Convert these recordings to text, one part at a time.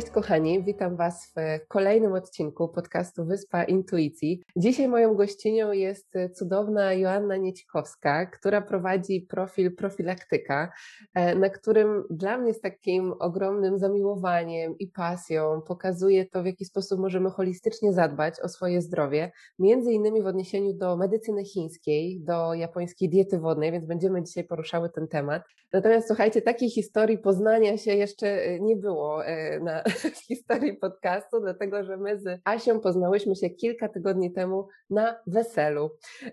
Cześć kochani, witam Was w kolejnym odcinku podcastu Wyspa Intuicji. Dzisiaj moją gościnią jest cudowna Joanna Niecikowska, która prowadzi profil Profilaktyka, e, na którym dla mnie z takim ogromnym zamiłowaniem i pasją pokazuje to, w jaki sposób możemy holistycznie zadbać o swoje zdrowie, między innymi w odniesieniu do medycyny chińskiej, do japońskiej diety wodnej, więc będziemy dzisiaj poruszały ten temat. Natomiast słuchajcie, takiej historii poznania się jeszcze nie było e, na w historii podcastu, dlatego że my z Asią poznałyśmy się kilka tygodni temu na weselu.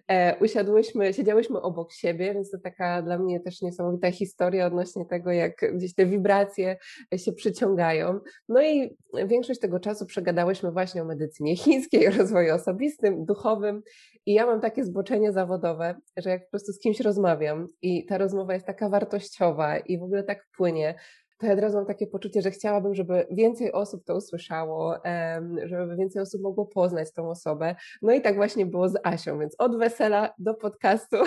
E, usiadłyśmy, siedziałyśmy obok siebie, więc to taka dla mnie też niesamowita historia odnośnie tego, jak gdzieś te wibracje się przyciągają. No i większość tego czasu przegadałyśmy właśnie o medycynie chińskiej, o rozwoju osobistym, duchowym i ja mam takie zboczenie zawodowe, że jak po prostu z kimś rozmawiam i ta rozmowa jest taka wartościowa i w ogóle tak płynie, to ja od razu mam takie poczucie, że chciałabym, żeby więcej osób to usłyszało, żeby więcej osób mogło poznać tą osobę. No i tak właśnie było z Asią, więc od wesela do podcastu,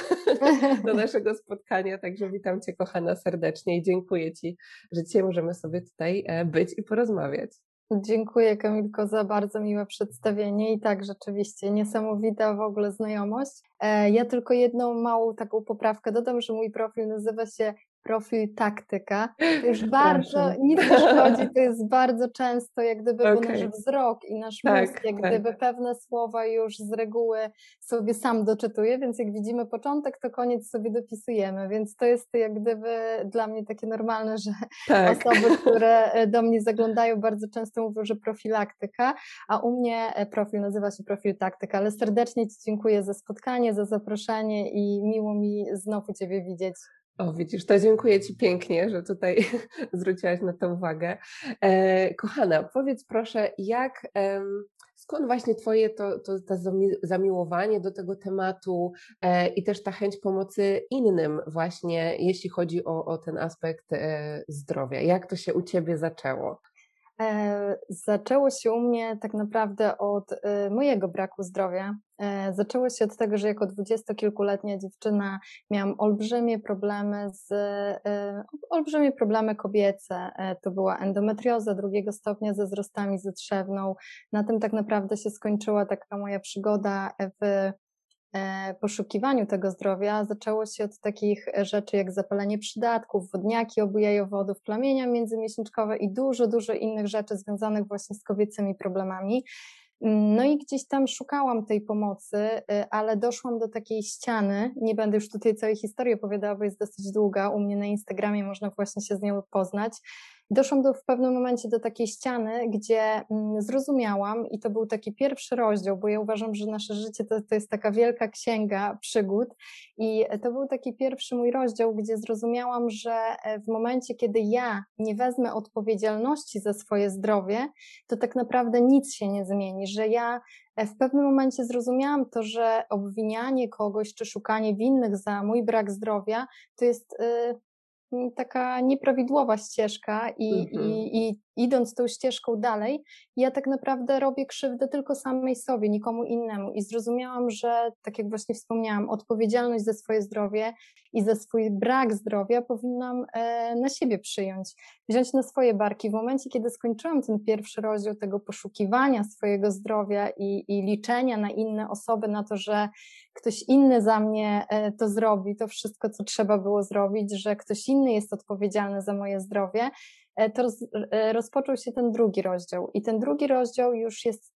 do naszego spotkania. Także witam Cię, kochana, serdecznie i dziękuję Ci, że dzisiaj możemy sobie tutaj e, być i porozmawiać. Dziękuję Kamilko za bardzo miłe przedstawienie i tak rzeczywiście niesamowita w ogóle znajomość. E, ja tylko jedną małą taką poprawkę dodam, że mój profil nazywa się profil taktyka. To już bardzo, nic nie szkodzi, to jest bardzo często jak gdyby okay. nasz wzrok i nasz tak, mózg, jak tak. gdyby pewne słowa już z reguły sobie sam doczytuje, więc jak widzimy początek, to koniec sobie dopisujemy, więc to jest jak gdyby dla mnie takie normalne, że tak. osoby, które e, do mnie zaglądają bardzo często mówią, że profilaktyka, a u mnie e, profil nazywa się profil taktyka, ale serdecznie Ci dziękuję za spotkanie, za zaproszenie i miło mi znowu Ciebie widzieć. O, widzisz, to dziękuję Ci pięknie, że tutaj zwróciłaś na to uwagę. E, kochana, powiedz proszę, jak, e, skąd właśnie Twoje to, to, to zamiłowanie do tego tematu e, i też ta chęć pomocy innym właśnie, jeśli chodzi o, o ten aspekt e, zdrowia? Jak to się u Ciebie zaczęło? E, zaczęło się u mnie tak naprawdę od e, mojego braku zdrowia. E, zaczęło się od tego, że jako dwudziestokilkuletnia dziewczyna miałam olbrzymie problemy z, olbrzymie problemy kobiece. To była endometrioza drugiego stopnia ze wzrostami zetrzewną. Na tym tak naprawdę się skończyła taka moja przygoda w poszukiwaniu tego zdrowia zaczęło się od takich rzeczy jak zapalenie przydatków, wodniaki obujajowodów, plamienia międzymiesięczkowe i dużo, dużo innych rzeczy związanych właśnie z kobiecymi problemami. No i gdzieś tam szukałam tej pomocy, y, ale doszłam do takiej ściany. Nie będę już tutaj całej historii opowiadała, bo jest dosyć długa. U mnie na Instagramie można właśnie się z nią poznać. Doszłam do, w pewnym momencie do takiej ściany, gdzie mm, zrozumiałam, i to był taki pierwszy rozdział, bo ja uważam, że nasze życie to, to jest taka wielka księga przygód, i to był taki pierwszy mój rozdział, gdzie zrozumiałam, że e, w momencie, kiedy ja nie wezmę odpowiedzialności za swoje zdrowie, to tak naprawdę nic się nie zmieni, że ja e, w pewnym momencie zrozumiałam to, że obwinianie kogoś czy szukanie winnych za mój brak zdrowia to jest taka nieprawidłowa ścieżka i, mhm. i, i idąc tą ścieżką dalej, ja tak naprawdę robię krzywdę tylko samej sobie, nikomu innemu. I zrozumiałam, że, tak jak właśnie wspomniałam, odpowiedzialność za swoje zdrowie i za swój brak zdrowia powinnam e, na siebie przyjąć, wziąć na swoje barki. W momencie, kiedy skończyłam ten pierwszy rozdział tego poszukiwania swojego zdrowia i, i liczenia na inne osoby, na to, że ktoś inny za mnie e, to zrobi, to wszystko, co trzeba było zrobić, że ktoś inny jest odpowiedzialny za moje zdrowie, E, to roz, e, rozpoczął się ten drugi rozdział. I ten drugi rozdział już jest,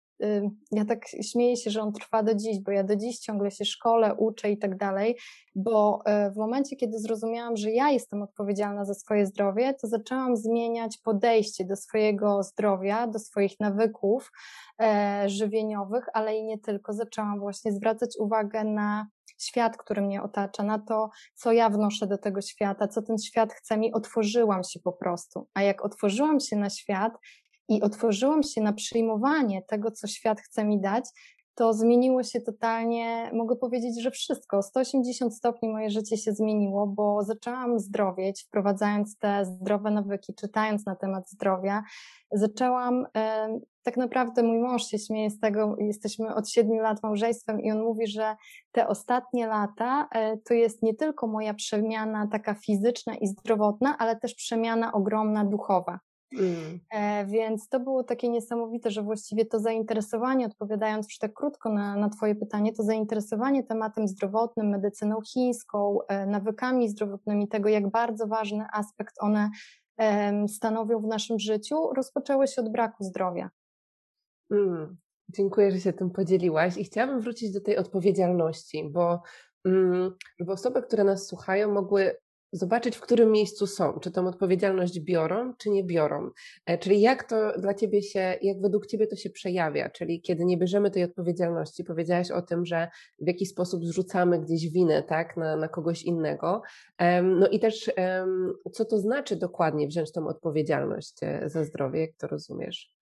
ja tak śmieję się, że on trwa do dziś, bo ja do dziś ciągle się szkole, uczę i tak dalej, bo e, w momencie, kiedy zrozumiałam, że ja jestem odpowiedzialna za swoje zdrowie, to zaczęłam zmieniać podejście do swojego zdrowia, do swoich nawyków żywieniowych, ale i nie tylko. Zaczęłam właśnie zwracać uwagę na świat, który mnie otacza, na to, co ja wnoszę do tego świata, co ten świat chce mi, otworzyłam się po prostu. A jak otworzyłam się na świat i otworzyłam się na przyjmowanie tego, co świat chce mi dać, to zmieniło się totalnie, mogę powiedzieć, że wszystko. 180 stopni moje życie się zmieniło, bo zaczęłam zdrowieć, wprowadzając te zdrowe nawyki, czytając na temat zdrowia. Zaczęłam, e, tak naprawdę mój mąż się śmieje z tego, jesteśmy od 7 lat małżeństwem i on mówi, że te ostatnie lata e, to jest nie tylko moja przemiana taka fizyczna i zdrowotna, ale też przemiana ogromna duchowa. Mm. E, więc to było takie niesamowite, że właściwie to zainteresowanie, odpowiadając już tak krótko na, na Twoje pytanie, to zainteresowanie tematem zdrowotnym, medycyną chińską, e, nawykami zdrowotnymi, tego jak bardzo ważny aspekt one e, stanowią w naszym życiu, rozpoczęło się od braku zdrowia. Mm. Dziękuję, że się tym podzieliłaś i chciałabym wrócić do tej odpowiedzialności, bo mm, żeby osoby, które nas słuchają, mogły zobaczyć, w którym miejscu są, czy tą odpowiedzialność biorą, czy nie biorą. E, czyli jak to dla Ciebie się, jak według Ciebie to się przejawia, czyli kiedy nie bierzemy tej odpowiedzialności, powiedziałaś o tym, że w jakiś sposób zrzucamy gdzieś winę, tak, na, na kogoś innego. No i też, co to znaczy dokładnie wziąć tą odpowiedzialność e, za zdrowie, jak to rozumiesz?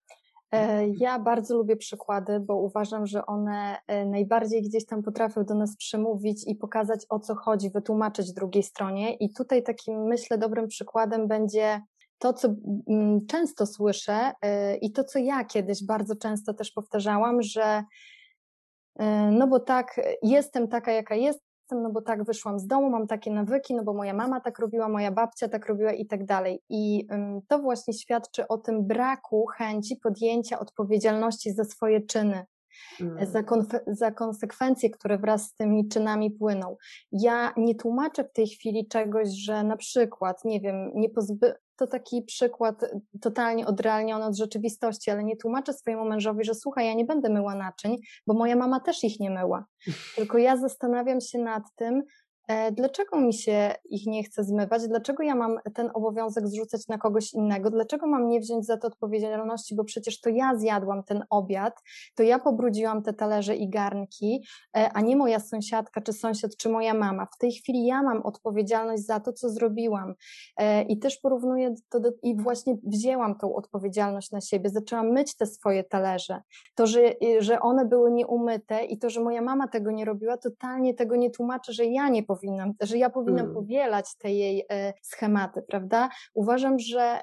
E, ja bardzo lubię przykłady, bo uważam, że one e, najbardziej gdzieś tam potrafią do nas przemówić i pokazać o co chodzi, wytłumaczyć drugiej stronie. I tutaj takim, myślę, dobrym przykładem będzie to, co często słyszę e, i to, co ja kiedyś bardzo często też powtarzałam, że no bo tak, jestem taka, jaka jest, jestem, no bo tak wyszłam z domu, mam takie nawyki, no bo moja mama tak robiła, moja babcia tak robiła i tak dalej. I to właśnie świadczy o tym braku chęci podjęcia odpowiedzialności za swoje czyny. Mm. Za, za, konsekwencje, które wraz z tymi czynami płyną. Ja nie tłumaczę w tej chwili czegoś, że na przykład, nie wiem, nie pozby to taki przykład totalnie odrealniony od rzeczywistości, ale nie tłumaczę swojemu mężowi, że słuchaj, ja nie będę myła naczyń, bo moja mama też ich nie myła. Tylko ja zastanawiam się nad tym, dlaczego mi się ich nie chce zmywać? Dlaczego ja mam ten obowiązek zrzucać na kogoś innego? Dlaczego mam nie wziąć za to odpowiedzialności? Bo przecież to ja zjadłam ten obiad, to ja pobrudziłam te talerze i garnki, e, a nie moja sąsiadka, czy sąsiad, czy moja mama. W tej chwili ja mam odpowiedzialność za to, co zrobiłam. E, I też porównuję to do, i właśnie wzięłam tą odpowiedzialność na siebie. Zaczęłam myć te swoje talerze. To, że, że one były nieumyte i to, że moja mama tego nie robiła, totalnie tego nie tłumaczę, że ja nie powinnam, że ja powinnam mm. powielać te jej e, schematy, prawda? Uważam, że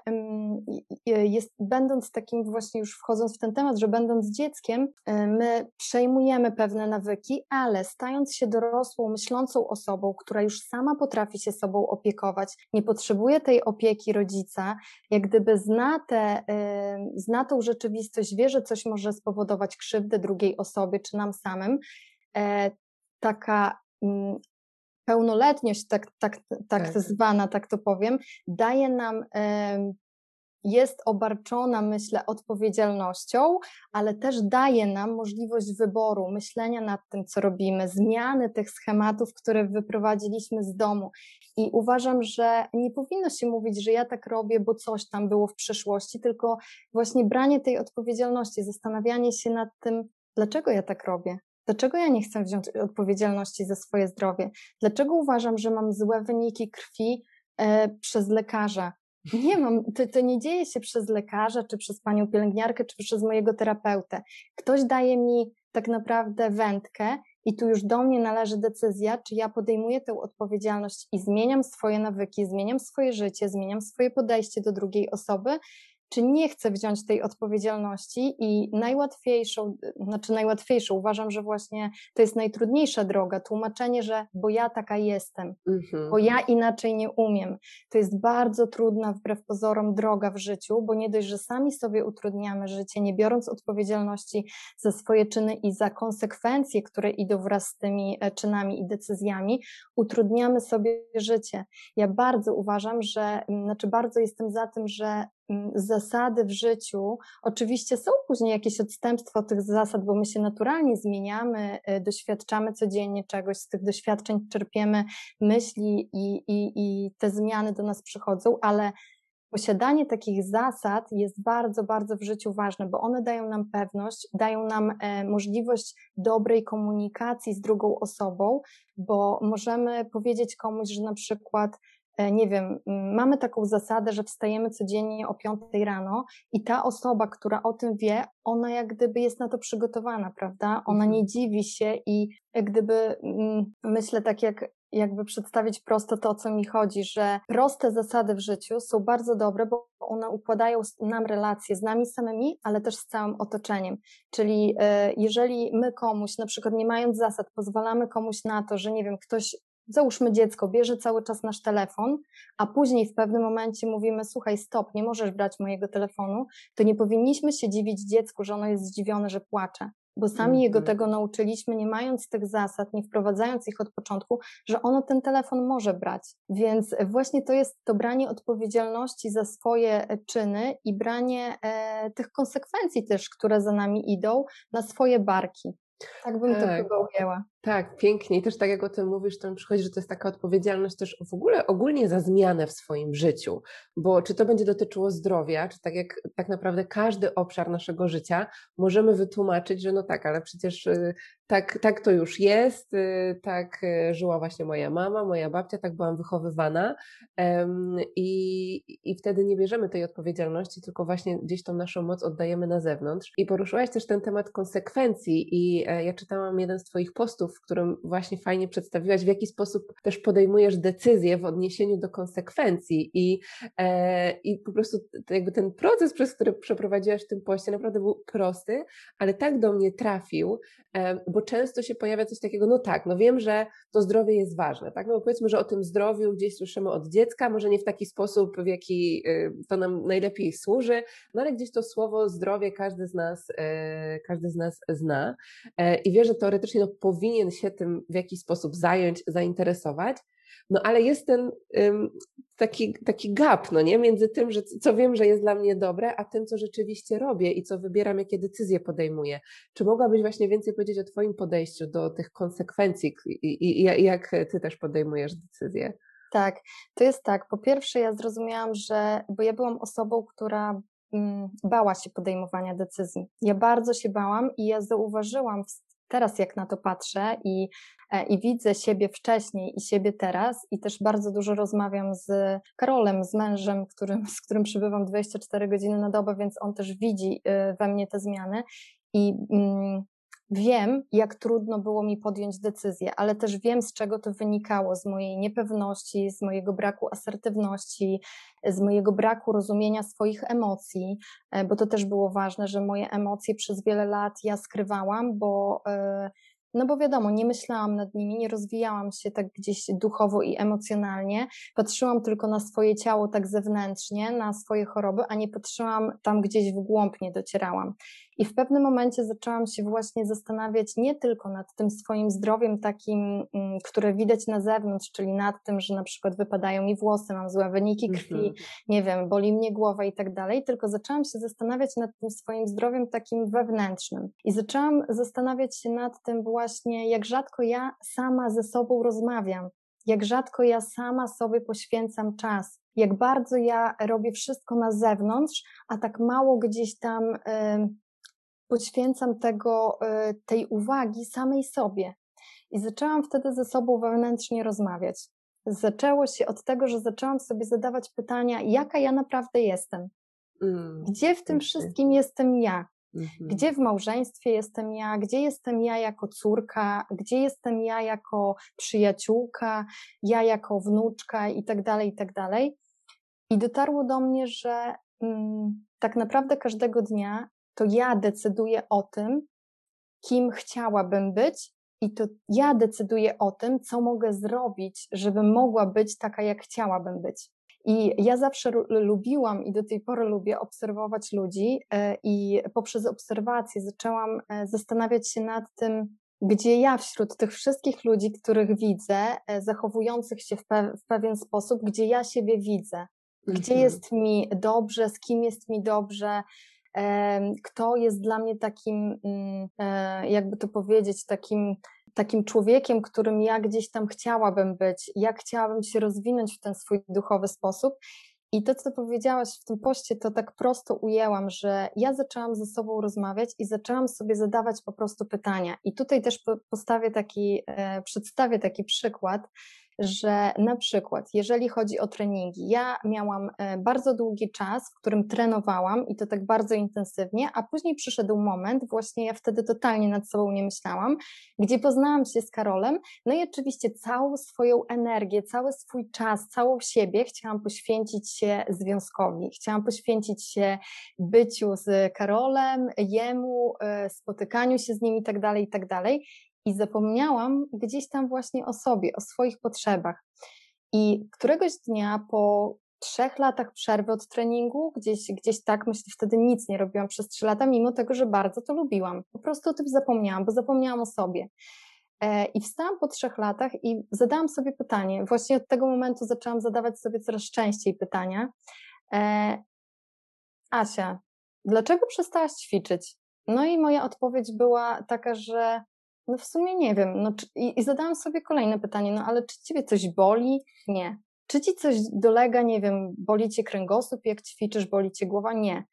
jest, będąc takim właśnie już wchodząc w ten temat, że będąc dzieckiem, e, my przejmujemy pewne nawyki, ale stając się dorosłą, myślącą osobą, która już sama potrafi się sobą opiekować, nie potrzebuje tej opieki rodzica, jak gdyby zna, te, zna tą rzeczywistość, wie, że coś może spowodować krzywdę drugiej osobie czy nam samym, e, taka mm, pełnoletność, tak, tak, tak, tak zwana, tak to powiem, daje nam, jest obarczona, myślę, odpowiedzialnością, ale też daje nam możliwość wyboru, myślenia nad tym, co robimy, zmiany tych schematów, które wyprowadziliśmy z domu. I uważam, że nie powinno się mówić, że ja tak robię, bo coś tam było w przeszłości, tylko właśnie branie tej odpowiedzialności, zastanawianie się nad tym, dlaczego ja tak robię, Dlaczego ja nie chcę wziąć odpowiedzialności za swoje zdrowie? Dlaczego uważam, że mam złe wyniki krwi e, przez lekarza? Nie mam, to, to nie dzieje się przez lekarza, czy przez panią pielęgniarkę, czy przez mojego terapeutę. Ktoś daje mi tak naprawdę wędkę i tu już do mnie należy decyzja, czy ja podejmuję tę odpowiedzialność i zmieniam swoje nawyki, zmieniam swoje życie, zmieniam swoje podejście do drugiej osoby, czy nie chcę wziąć tej odpowiedzialności i najłatwiejszą, znaczy najłatwiejszą, uważam, że właśnie to jest najtrudniejsza droga, tłumaczenie, że bo ja taka jestem, mhm. bo ja inaczej nie umiem. To jest bardzo trudna wbrew pozorom droga w życiu, bo nie dość, że sami sobie utrudniamy życie, nie biorąc odpowiedzialności za swoje czyny i za konsekwencje, które idą wraz z tymi e, czynami i decyzjami, utrudniamy sobie życie. Ja bardzo uważam, że, znaczy bardzo jestem za tym, że zasady w życiu. Oczywiście są później jakieś odstępstwa od tych zasad, bo my się naturalnie zmieniamy, y, doświadczamy codziennie czegoś, z tych doświadczeń czerpiemy myśli i, i, i te zmiany do nas przychodzą, ale posiadanie takich zasad jest bardzo, bardzo w życiu ważne, bo one dają nam pewność, dają nam e, możliwość dobrej komunikacji z drugą osobą, bo możemy powiedzieć komuś, że na przykład nie wiem, mamy taką zasadę, że wstajemy codziennie o 5 rano i ta osoba, która o tym wie, ona jak gdyby jest na to przygotowana, prawda? Ona mhm. nie dziwi się i jak gdyby myślę tak jak jakby przedstawić prosto to, o co mi chodzi, że proste zasady w życiu są bardzo dobre, bo one układają nam relacje z nami samymi, ale też z całym otoczeniem. Czyli e, jeżeli my komuś, na przykład nie mając zasad, pozwalamy komuś na to, że nie wiem, ktoś załóżmy dziecko, bierze cały czas nasz telefon, a później w pewnym momencie mówimy, słuchaj, stop, nie możesz brać mojego telefonu, to nie powinniśmy się dziwić dziecku, że ono jest zdziwione, że płacze bo sami jego mhm. tego nauczyliśmy, nie mając tych zasad, nie wprowadzając ich od początku, że ono ten telefon może brać. Więc właśnie to jest to branie odpowiedzialności za swoje e, czyny i branie e, tych konsekwencji też, które za nami idą, na swoje barki. Tak bym tak. to chyba ujęła. Tak, pięknie. I też tak jak o tym mówisz, to mi przychodzi, że to jest taka odpowiedzialność też w ogóle ogólnie za zmianę w swoim życiu, bo czy to będzie dotyczyło zdrowia, czy tak jak tak naprawdę każdy obszar naszego życia możemy wytłumaczyć, że no tak, ale przecież y, tak, tak to już jest, y, tak y, żyła właśnie moja mama, moja babcia, tak byłam wychowywana i, i wtedy nie bierzemy tej odpowiedzialności, tylko właśnie gdzieś tą naszą moc oddajemy na zewnątrz. I poruszyłaś też ten temat konsekwencji i e, ja czytałam jeden z Twoich postów, w którym właśnie fajnie przedstawiłaś, w jaki sposób też podejmujesz decyzje w odniesieniu do konsekwencji i, e, i po prostu jakby ten proces, przez który przeprowadziłaś w tym poście naprawdę był prosty, ale tak do mnie trafił, e, bo często się pojawia coś takiego, no tak, no wiem, że to zdrowie jest ważne, tak, no powiedzmy, że o tym zdrowiu gdzieś słyszymy od dziecka, może nie w taki sposób, w jaki e, to nam najlepiej służy, no ale gdzieś to słowo zdrowie każdy z nas, e, każdy z nas zna e, i wie, że teoretycznie no, powinien powinien się tym w jakiś sposób zająć, zainteresować. No ale jest ten um, taki, taki gap, no nie, między tym, że, co wiem, że jest dla mnie dobre, a tym, co rzeczywiście robię i co wybieram, jakie decyzje podejmuję. Czy mogłabyś właśnie więcej powiedzieć o Twoim podejściu do tych konsekwencji i, i, i jak Ty też podejmujesz decyzje? Tak, to jest tak. Po pierwsze, ja zrozumiałam, że, bo ja byłam osobą, która mm, bała się podejmowania decyzji. Ja bardzo się bałam i ja zauważyłam teraz jak na to patrzę i, e, i widzę siebie wcześniej i siebie teraz i też bardzo dużo rozmawiam z Karolem, z mężem, którym, z którym przybywam 24 godziny na dobę, więc on też widzi y, we mnie te zmiany i mm, Wiem, jak trudno było mi podjąć decyzję, ale też wiem, z czego to wynikało z mojej niepewności, z mojego braku asertywności, z mojego braku rozumienia swoich emocji, e, bo to też było ważne, że moje emocje przez wiele lat ja skrywałam, bo e, no bo wiadomo, nie myślałam nad nimi, nie rozwijałam się tak gdzieś duchowo i emocjonalnie, patrzyłam tylko na swoje ciało tak zewnętrznie, na swoje choroby, a nie patrzyłam tam gdzieś w głąb, nie docierałam. I w pewnym momencie zaczęłam się właśnie zastanawiać nie tylko nad tym swoim zdrowiem takim, mm, które widać na zewnątrz, czyli nad tym, że na przykład wypadają mi włosy, mam złe wyniki krwi, mhm. nie wiem, boli mnie głowa i tak dalej, tylko zaczęłam się zastanawiać nad tym swoim zdrowiem takim wewnętrznym. I zaczęłam zastanawiać się nad tym właśnie, jak rzadko ja sama ze sobą rozmawiam, jak rzadko ja sama sobie poświęcam czas, jak bardzo ja robię wszystko na zewnątrz, a tak mało gdzieś tam poświęcam tego, y, tej uwagi samej sobie. I zaczęłam wtedy ze sobą wewnętrznie rozmawiać. Zaczęło się od tego, że zaczęłam sobie zadawać pytania, jaka ja naprawdę jestem. Mm, gdzie w tym wszystkim jestem ja? Mhm. Gdzie w małżeństwie jestem ja? Gdzie jestem ja jako córka? Gdzie jestem ja jako przyjaciółka? Ja jako wnuczka i tak dalej, i tak dalej. I dotarło do mnie, że mm, tak naprawdę każdego dnia to ja decyduję o tym, kim chciałabym być, i to ja decyduję o tym, co mogę zrobić, żebym mogła być taka, jak chciałabym być. I ja zawsze lubiłam i do tej pory lubię obserwować ludzi, e, i poprzez obserwację zaczęłam e, zastanawiać się nad tym, gdzie ja wśród tych wszystkich ludzi, których widzę, e, zachowujących się w, pe w pewien sposób, gdzie ja siebie widzę, gdzie mhm. jest mi dobrze, z kim jest mi dobrze, kto jest dla mnie takim, mm, e, jakby to powiedzieć, takim, takim człowiekiem, którym ja gdzieś tam chciałabym być, jak chciałabym się rozwinąć w ten swój duchowy sposób. I to, co powiedziałaś w tym poście, to tak prosto ujęłam, że ja zaczęłam ze sobą rozmawiać i zaczęłam sobie zadawać po prostu pytania. I tutaj też postawię taki, e, przedstawię taki przykład, że na przykład, jeżeli chodzi o treningi, ja miałam e, bardzo długi czas, w którym trenowałam i to tak bardzo intensywnie, a później przyszedł moment, właśnie ja wtedy totalnie nad sobą nie myślałam, gdzie poznałam się z Karolem, no i oczywiście całą swoją energię, cały swój czas, całą siebie chciałam poświęcić się związkowi, chciałam poświęcić się byciu z Karolem, jemu, e, spotykaniu się z nim i tak dalej, i tak dalej i zapomniałam gdzieś tam właśnie o sobie, o swoich potrzebach. I któregoś dnia po trzech latach przerwy od treningu, gdzieś, gdzieś tak, myślę, wtedy nic nie robiłam przez trzy lata, mimo tego, że bardzo to lubiłam. Po prostu o tym zapomniałam, bo zapomniałam o sobie. E, I wstałam po trzech latach i zadałam sobie pytanie. Właśnie od tego momentu zaczęłam zadawać sobie coraz częściej pytania. E, Asia, dlaczego przestałaś ćwiczyć? No i moja odpowiedź była taka, że no w sumie nie wiem. No, czy, i, I zadałam sobie kolejne pytanie, no ale czy ciebie coś boli? Nie. Czy ci coś dolega, nie wiem, boli cię kręgosłup, jak ćwiczysz, boli cię głowa? Nie.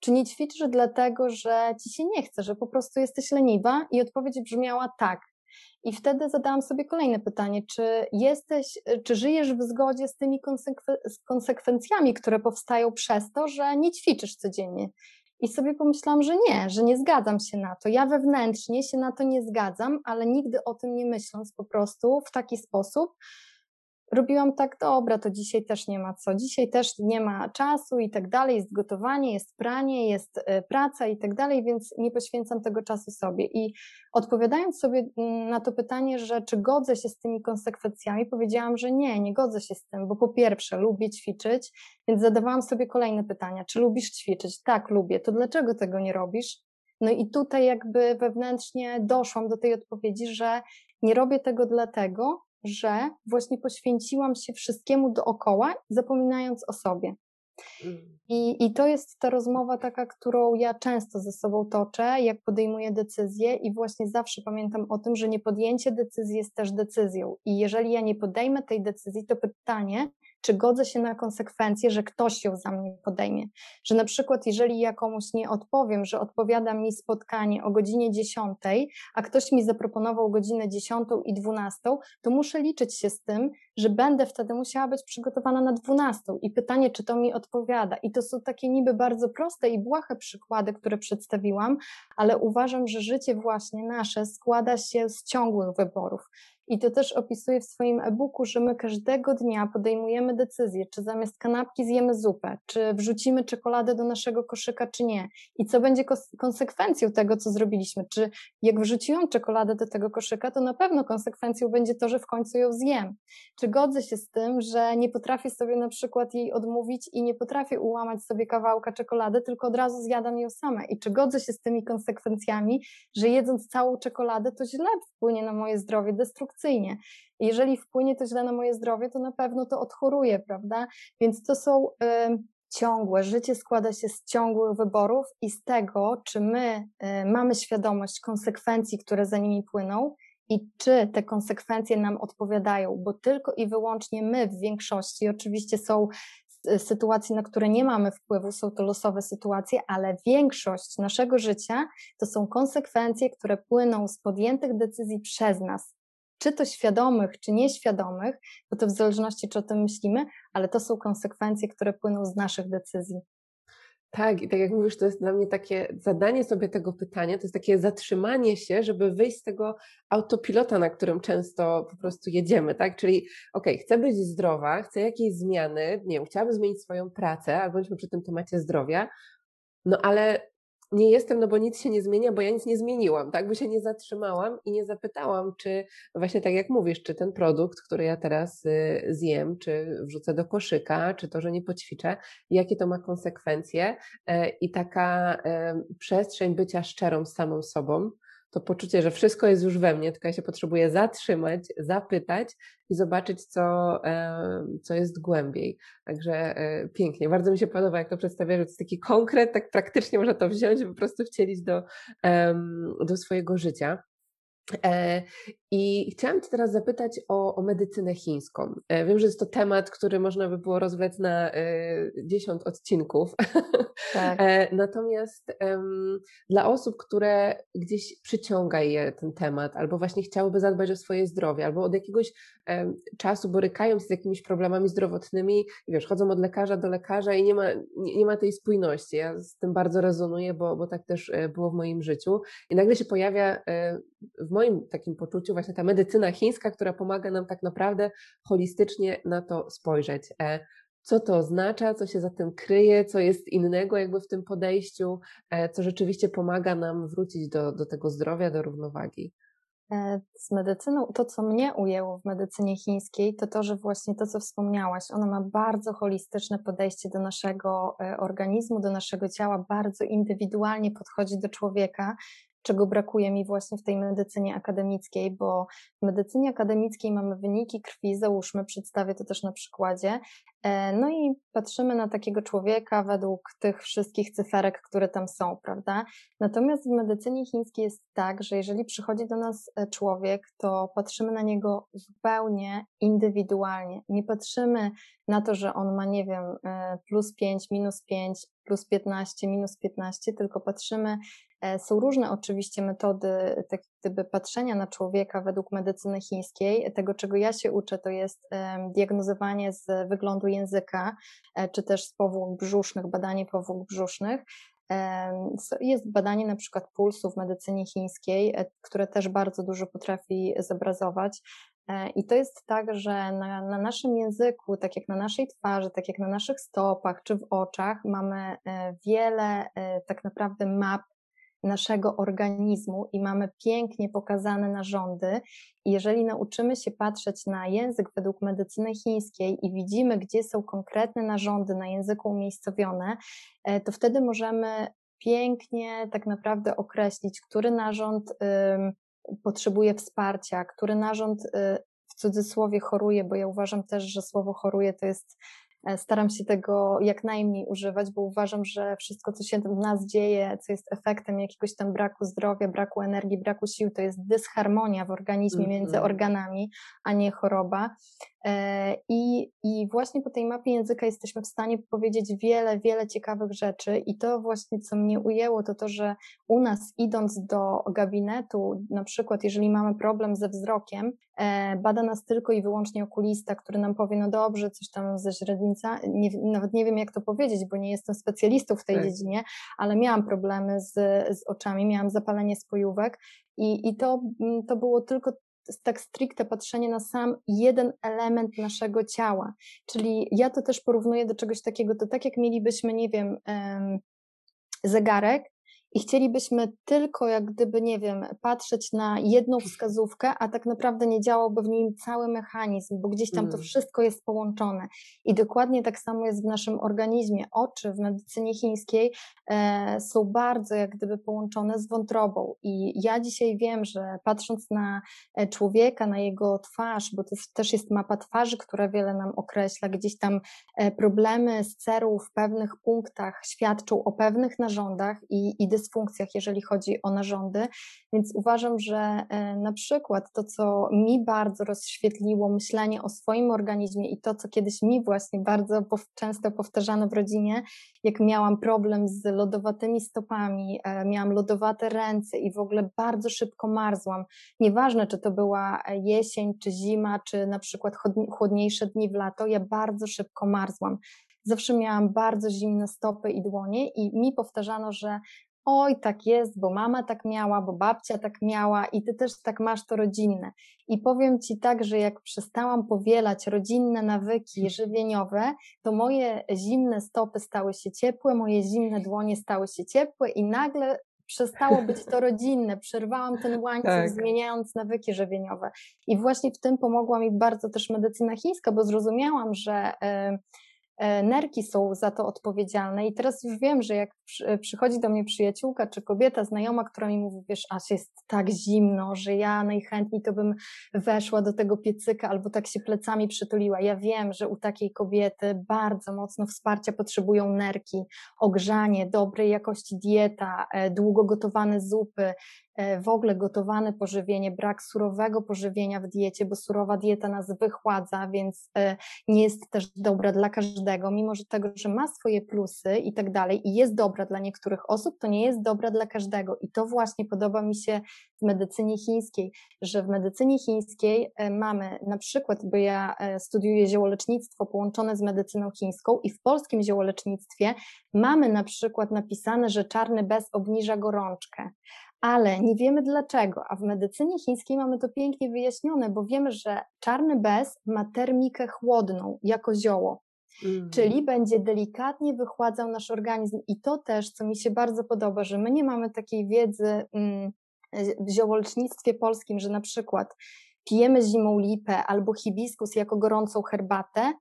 Czy nie ćwiczysz dlatego, że ci się nie chce, że po prostu jesteś leniwa? I odpowiedź brzmiała tak. I wtedy zadałam sobie kolejne pytanie, czy jesteś, czy żyjesz w zgodzie z tymi konsekwencjami, które powstają przez to, że nie ćwiczysz codziennie? I sobie pomyślałam, że nie, że nie zgadzam się na to. Ja wewnętrznie się na to nie zgadzam, ale nigdy o tym nie myśląc po prostu w taki sposób, robiłam tak, dobra, to dzisiaj też nie ma co, dzisiaj też nie ma czasu i tak dalej, jest gotowanie, jest pranie, jest e, praca i tak dalej, więc nie poświęcam tego czasu sobie. I odpowiadając sobie mm, na to pytanie, że czy godzę się z tymi konsekwencjami, powiedziałam, że nie, nie godzę się z tym, bo po pierwsze lubię ćwiczyć, więc zadawałam sobie kolejne pytania, czy lubisz ćwiczyć? Tak, lubię, to dlaczego tego nie robisz? No i tutaj jakby wewnętrznie doszłam do tej odpowiedzi, że nie robię tego dlatego, że właśnie poświęciłam się wszystkiemu dookoła, zapominając o sobie. I, I to jest ta rozmowa taka, którą ja często ze sobą toczę, jak podejmuję decyzję, i właśnie zawsze pamiętam o tym, że niepodjęcie decyzji jest też decyzją. I jeżeli ja nie podejmę tej decyzji, to pytanie, czy godzę się na konsekwencje, że ktoś ją za mnie podejmie. Że na przykład, jeżeli ja komuś nie odpowiem, że odpowiada mi spotkanie o godzinie 10, a ktoś mi zaproponował godzinę 10 i 12, to muszę liczyć się z tym, że będę wtedy musiała być przygotowana na 12. I pytanie, czy to mi odpowiada. I to są takie niby bardzo proste i błahe przykłady, które przedstawiłam, ale uważam, że życie właśnie nasze składa się z ciągłych wyborów. I to też opisuję w swoim e-booku, że my każdego dnia podejmujemy decyzję, czy zamiast kanapki zjemy zupę, czy wrzucimy czekoladę do naszego koszyka, czy nie. I co będzie konsekwencją tego, co zrobiliśmy. Czy jak wrzuciłam czekoladę do tego koszyka, to na pewno konsekwencją będzie to, że w końcu ją zjem. Czy godzę się z tym, że nie potrafię sobie na przykład jej odmówić i nie potrafię ułamać sobie kawałka czekolady, tylko od razu zjadam ją sama. I czy godzę się z tymi konsekwencjami, że jedząc całą czekoladę, to źle wpłynie na moje zdrowie destrukcyjnie Jeżeli wpłynie to źle na moje zdrowie, to na pewno to odchoruję, prawda? Więc to są y, ciągłe, życie składa się z ciągłych wyborów i z tego, czy my y, mamy świadomość konsekwencji, które za nimi płyną, i czy te konsekwencje nam odpowiadają, bo tylko i wyłącznie my w większości, oczywiście są sytuacje, na które nie mamy wpływu, są to losowe sytuacje, ale większość naszego życia to są konsekwencje, które płyną z podjętych decyzji przez nas czy to świadomych, czy nieświadomych, bo to w zależności, czy o tym myślimy, ale to są konsekwencje, które płyną z naszych decyzji. Tak, i tak jak mówisz, to jest dla mnie takie zadanie sobie tego pytania, to jest takie zatrzymanie się, żeby wyjść z tego autopilota, na którym często po prostu jedziemy, tak? Czyli okej, okay, chcę być zdrowa, chcę jakiejś zmiany, nie wiem, chciałabym zmienić swoją pracę, albo bądźmy przy tym temacie zdrowia, no ale nie jestem, no bo nic się nie zmienia, bo ja nic nie zmieniłam, tak? Bo się nie zatrzymałam i nie zapytałam, czy właśnie tak jak mówisz, czy ten produkt, który ja teraz y, zjem, czy wrzucę do koszyka, czy to, że nie poćwiczę, jakie to ma konsekwencje e, i taka przestrzeń bycia szczerą samą sobą, to poczucie, że wszystko jest już we mnie, tylko ja się potrzebuję zatrzymać, zapytać i zobaczyć, co, co jest głębiej. Także e, pięknie. Bardzo mi się podoba, jak to przedstawia, że to jest taki konkret, tak praktycznie można to wziąć po prostu wcielić do, do swojego życia. E, I chciałam Cię teraz zapytać o, o, medycynę chińską. E, wiem, że jest to temat, który można by było rozwlec na dziesiąt odcinków. Tak. Natomiast um, dla osób, które gdzieś przyciąga je ten temat, albo właśnie chciałyby zadbać o swoje zdrowie, albo od jakiegoś um, czasu borykają się z jakimiś problemami zdrowotnymi, wiesz, chodzą od lekarza do lekarza i nie ma, nie, nie ma tej spójności. Ja z tym bardzo rezonuję, bo, bo tak też było w moim życiu. I nagle się pojawia w moim takim poczuciu właśnie ta medycyna chińska, która pomaga nam tak naprawdę holistycznie na to spojrzeć. E, co to oznacza, co się za tym kryje, co jest innego jakby w tym podejściu, e, co rzeczywiście pomaga nam wrócić do, do tego zdrowia, do równowagi. E, z medycyną, to co mnie ujęło w medycynie chińskiej, to to, że właśnie to, co wspomniałaś, ona ma bardzo holistyczne podejście do naszego organizmu, do naszego ciała, bardzo indywidualnie podchodzi do człowieka czego brakuje mi właśnie w tej medycynie akademickiej, bo w medycynie akademickiej mamy wyniki krwi, załóżmy, przedstawię to też na przykładzie, e, no i patrzymy na takiego człowieka według tych wszystkich cyferek, które tam są, prawda? Natomiast w medycynie chińskiej jest tak, że jeżeli przychodzi do nas e, człowiek, to patrzymy na niego zupełnie indywidualnie. Nie patrzymy na to, że on ma, nie wiem, e, plus 5, minus 5, plus 15, minus 15, tylko patrzymy są różne oczywiście metody tak gdyby patrzenia na człowieka według medycyny chińskiej. Tego, czego ja się uczę, to jest diagnozowanie z wyglądu języka, e, czy też z powłok brzusznych, badanie powłok brzusznych. Jest badanie na przykład pulsu w medycynie chińskiej, e, które też bardzo dużo potrafi zobrazować. I to jest tak, że na, na, naszym języku, tak jak na naszej twarzy, tak jak na naszych stopach czy w oczach, mamy wiele tak naprawdę map naszego organizmu i mamy pięknie pokazane narządy. Jeżeli nauczymy się patrzeć na język według medycyny chińskiej i widzimy, gdzie są konkretne narządy na języku umiejscowione, e, to wtedy możemy pięknie tak naprawdę określić, który narząd y, potrzebuje wsparcia, który narząd y, w cudzysłowie choruje, bo ja uważam też, że słowo choruje to jest staram się tego jak najmniej używać, bo uważam, że wszystko, co się w nas dzieje, co jest efektem jakiegoś tam braku zdrowia, braku energii, braku sił, to jest dysharmonia w organizmie mm -hmm. między organami, a nie choroba. E, I, I właśnie po tej mapie języka jesteśmy w stanie powiedzieć wiele, wiele ciekawych rzeczy. I to właśnie, co mnie ujęło, to to, że u nas idąc do gabinetu, na przykład jeżeli mamy problem ze wzrokiem, e, bada nas tylko i wyłącznie okulista, który nam powie, no dobrze, coś tam ze źrenica, nie, nawet nie wiem jak to powiedzieć, bo nie jestem specjalistą w tej tak. dziedzinie, ale miałam problemy z, z oczami, miałam zapalenie spojówek i, i to, mm, to było tylko tak stricte patrzenie na sam jeden element naszego ciała. Czyli ja to też porównuję do czegoś takiego, to tak jak mielibyśmy, nie wiem, zegarek i chcielibyśmy tylko jak gdyby, nie wiem, patrzeć na jedną wskazówkę, a tak naprawdę nie działałby w nim cały mechanizm, bo gdzieś tam to mm. wszystko jest połączone. I dokładnie tak samo jest w naszym organizmie. Oczy w medycynie chińskiej e, są bardzo jak gdyby połączone z wątrobą. I ja dzisiaj wiem, że patrząc na e, człowieka, na jego twarz, bo to też jest mapa twarzy, która wiele nam określa, gdzieś tam e, problemy z cerą w pewnych punktach świadczą o pewnych narządach i, i dysfunkcjach, jeżeli chodzi o narządy. Więc uważam, że e, na przykład to, co mi bardzo rozświetliło myślenie o swoim organizmie i to, co kiedyś mi właśnie bardzo często powtarzano w rodzinie, jak miałam problem z lodowatymi stopami, e, miałam lodowate ręce i w ogóle bardzo szybko marzłam. Nieważne, czy to była jesień, czy zima, czy na przykład chłodniejsze dni w lato, ja bardzo szybko marzłam zawsze miałam bardzo zimne stopy i dłonie i mi powtarzano, że oj, tak jest, bo mama tak miała, bo babcia tak miała i ty też tak masz to rodzinne. I powiem ci tak, że jak przestałam powielać rodzinne nawyki żywieniowe, to moje zimne stopy stały się ciepłe, moje zimne dłonie stały się ciepłe i nagle przestało być to rodzinne, przerwałam ten łańcuch, tak. zmieniając nawyki żywieniowe. I właśnie w tym pomogła mi bardzo też medycyna chińska, bo zrozumiałam, że y, E, nerki są za to odpowiedzialne i teraz już wiem, że jak e, przychodzi do mnie przyjaciółka czy kobieta, znajoma, która mi mówi, wiesz, aż jest tak zimno, że ja najchętniej to bym weszła do tego piecyka albo tak się plecami przytuliła. Ja wiem, że u takiej kobiety bardzo mocno wsparcia potrzebują nerki, ogrzanie, dobrej jakości dieta, e, długo gotowane zupy e, w ogóle gotowane pożywienie, brak surowego pożywienia w diecie, bo surowa dieta nas wychładza, więc e, nie jest też dobra dla każdego, mimo że tego, że ma swoje plusy i tak dalej i jest dobra dla niektórych osób, to nie jest dobra dla każdego. I to właśnie podoba mi się w medycynie chińskiej, że w medycynie chińskiej mamy na przykład, bo ja studiuję ziołolecznictwo połączone z medycyną chińską i w polskim ziołolecznictwie mamy na przykład napisane, że czarny bez obniża gorączkę, ale nie wiemy dlaczego, a w medycynie chińskiej mamy to pięknie wyjaśnione, bo wiemy, że czarny bez ma termikę chłodną jako zioło. Mm. Czyli będzie delikatnie wychładzał nasz organizm, i to też, co mi się bardzo podoba, że my nie mamy takiej wiedzy mm, w ziołolecznictwie polskim, że na przykład pijemy zimą lipę albo hibiskus jako gorącą herbatę,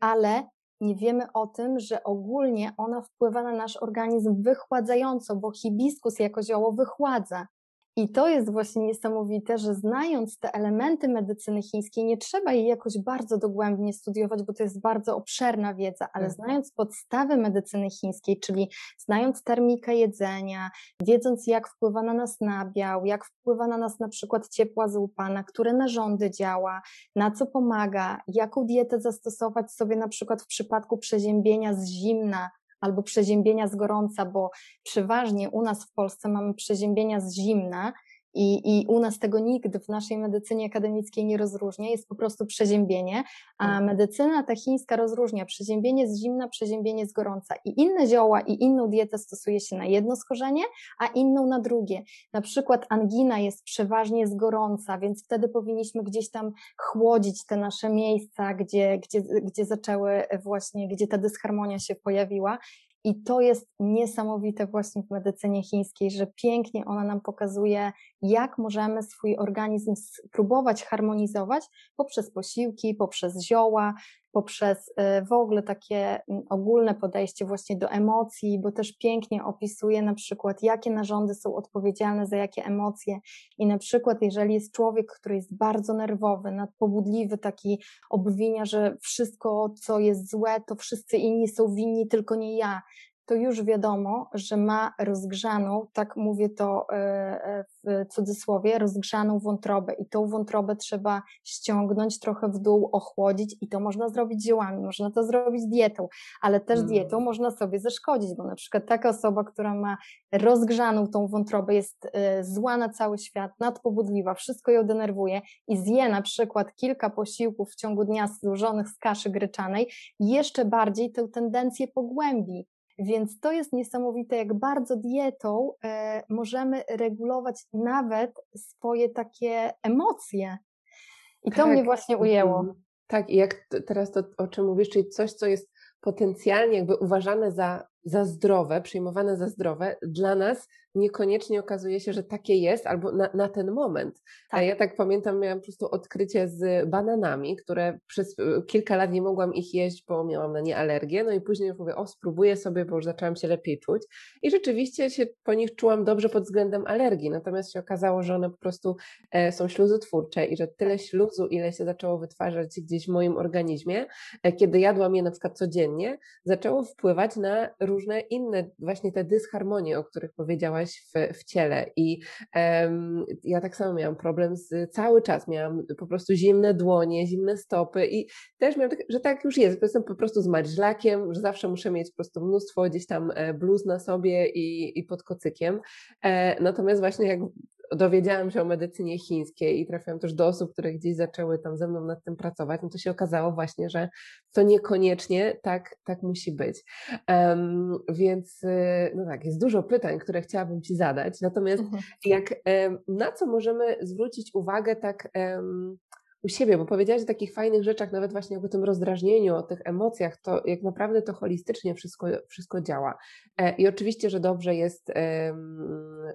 ale nie wiemy o tym, że ogólnie ona wpływa na nasz organizm wychładzająco, bo hibiskus jako zioło wychładza. I to jest właśnie niesamowite, że znając te elementy medycyny chińskiej, nie trzeba jej jakoś bardzo dogłębnie studiować, bo to jest bardzo obszerna wiedza, ale mhm. znając podstawy medycyny chińskiej, czyli znając termikę jedzenia, wiedząc jak wpływa na nas nabiał, jak wpływa na nas na przykład ciepła zupa, na które narządy działa, na co pomaga, jaką dietę zastosować sobie na przykład w przypadku przeziębienia z zimna, albo przeziębienia z gorąca, bo przeważnie u nas w Polsce mamy przeziębienia z zimna, i, I u nas tego nigdy w naszej medycynie akademickiej nie rozróżnia, jest po prostu przeziębienie, a mhm. medycyna ta chińska rozróżnia przeziębienie z zimna, przeziębienie z gorąca i inne zioła i inną dietę stosuje się na jedno schorzenie, a inną na drugie. Na przykład angina jest przeważnie z gorąca, więc wtedy powinniśmy gdzieś tam chłodzić te nasze miejsca, gdzie, gdzie, gdzie zaczęły właśnie, gdzie ta dysharmonia się pojawiła i to jest niesamowite właśnie w medycynie chińskiej, że pięknie ona nam pokazuje, jak możemy swój organizm spróbować harmonizować poprzez posiłki, poprzez zioła, poprzez y, w ogóle takie mm, ogólne podejście właśnie do emocji, bo też pięknie opisuje na przykład, jakie narządy są odpowiedzialne za jakie emocje. I na przykład, jeżeli jest człowiek, który jest bardzo nerwowy, nadpobudliwy, taki obwinia, że wszystko, co jest złe, to wszyscy inni są winni, tylko nie ja to już wiadomo, że ma rozgrzaną, tak mówię to e, e, w cudzysłowie, rozgrzaną wątrobę. I tą wątrobę trzeba ściągnąć trochę w dół, ochłodzić i to można zrobić ziołami, można to zrobić dietą, ale też mm. dietą można sobie zaszkodzić, bo na przykład taka osoba, która ma rozgrzaną tą wątrobę, jest e, zła na cały świat, nadpobudliwa, wszystko ją denerwuje i zje na przykład kilka posiłków w ciągu dnia złożonych z kaszy gryczanej, jeszcze bardziej tę tendencję pogłębi więc to jest niesamowite, jak bardzo dietą e, możemy regulować nawet swoje takie emocje. I to tak. mnie właśnie ujęło. Mhm. Tak, i jak teraz to, o czym mówisz, czyli coś, co jest potencjalnie jakby uważane za, za zdrowe, przyjmowane za zdrowe, dla nas niekoniecznie okazuje się, że takie jest albo na, na ten moment. Tak. A ja tak pamiętam, miałam po prostu odkrycie z bananami, które przez y, kilka lat nie mogłam ich jeść, bo miałam na nie alergię, no i później mówię, o spróbuję sobie, bo już zaczęłam się lepiej czuć i rzeczywiście się po nich czułam dobrze pod względem alergii, natomiast się okazało, że one po prostu e, są śluzotwórcze i że tyle śluzu, ile się zaczęło wytwarzać gdzieś w moim organizmie, e, kiedy jadłam je na przykład codziennie, zaczęło wpływać na różne inne właśnie te dysharmonie, o których powiedziałaś w, w ciele. I um, ja tak samo miałam problem z cały czas. Miałam po prostu zimne dłonie, zimne stopy i też miałam tak, że tak już jest. Jestem po prostu z marźlakiem, że zawsze muszę mieć po prostu mnóstwo gdzieś tam e, bluz na sobie i, i pod kocykiem. E, natomiast właśnie jak dowiedziałam się o medycynie chińskiej i trafiłam też do osób, które gdzieś zaczęły tam ze mną nad tym pracować, no to się okazało właśnie, że to niekoniecznie tak, tak musi być. Um, więc no tak, jest dużo pytań, które chciałabym Ci zadać. Natomiast mhm. jak, na co możemy zwrócić uwagę tak um, u siebie, bo powiedziałaś o takich fajnych rzeczach, nawet właśnie o tym rozdrażnieniu, o tych emocjach, to jak naprawdę to holistycznie wszystko, wszystko działa. E, I oczywiście, że dobrze jest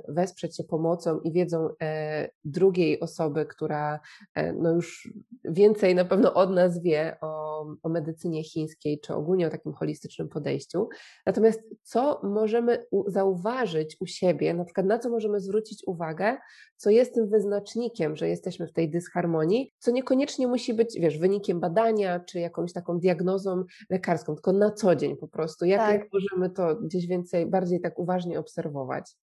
wesprzeć się pomocą i wiedzą e, drugiej osoby, która e, no już więcej na pewno od nas wie o, o medycynie chińskiej, czy ogólnie o takim holistycznym podejściu. Natomiast co możemy zauważyć u siebie, na przykład na co możemy zwrócić uwagę, co jest tym wyznacznikiem, że jesteśmy w tej dysharmonii, co niekoniecznie musi być, wiesz, wynikiem badania czy jakąś taką diagnozą lekarską, tylko na co dzień po prostu. Jak, tak. jak możemy to gdzieś więcej, bardziej tak uważnie obserwować?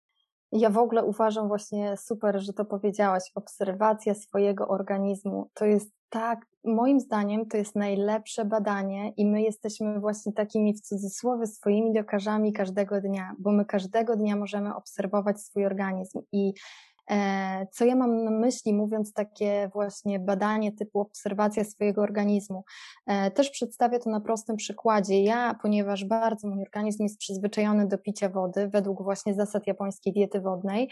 Ja w ogóle uważam właśnie super, że to powiedziałaś. Obserwacja swojego organizmu to jest tak, moim zdaniem to jest najlepsze badanie i my jesteśmy właśnie takimi w cudzysłowie swoimi lekarzami każdego dnia, bo my każdego dnia możemy obserwować swój organizm i co ja mam na myśli, mówiąc takie właśnie badanie typu obserwacja swojego organizmu? E, też przedstawię to na prostym przykładzie. Ja, ponieważ bardzo mój organizm jest przyzwyczajony do picia wody, według właśnie zasad japońskiej diety wodnej,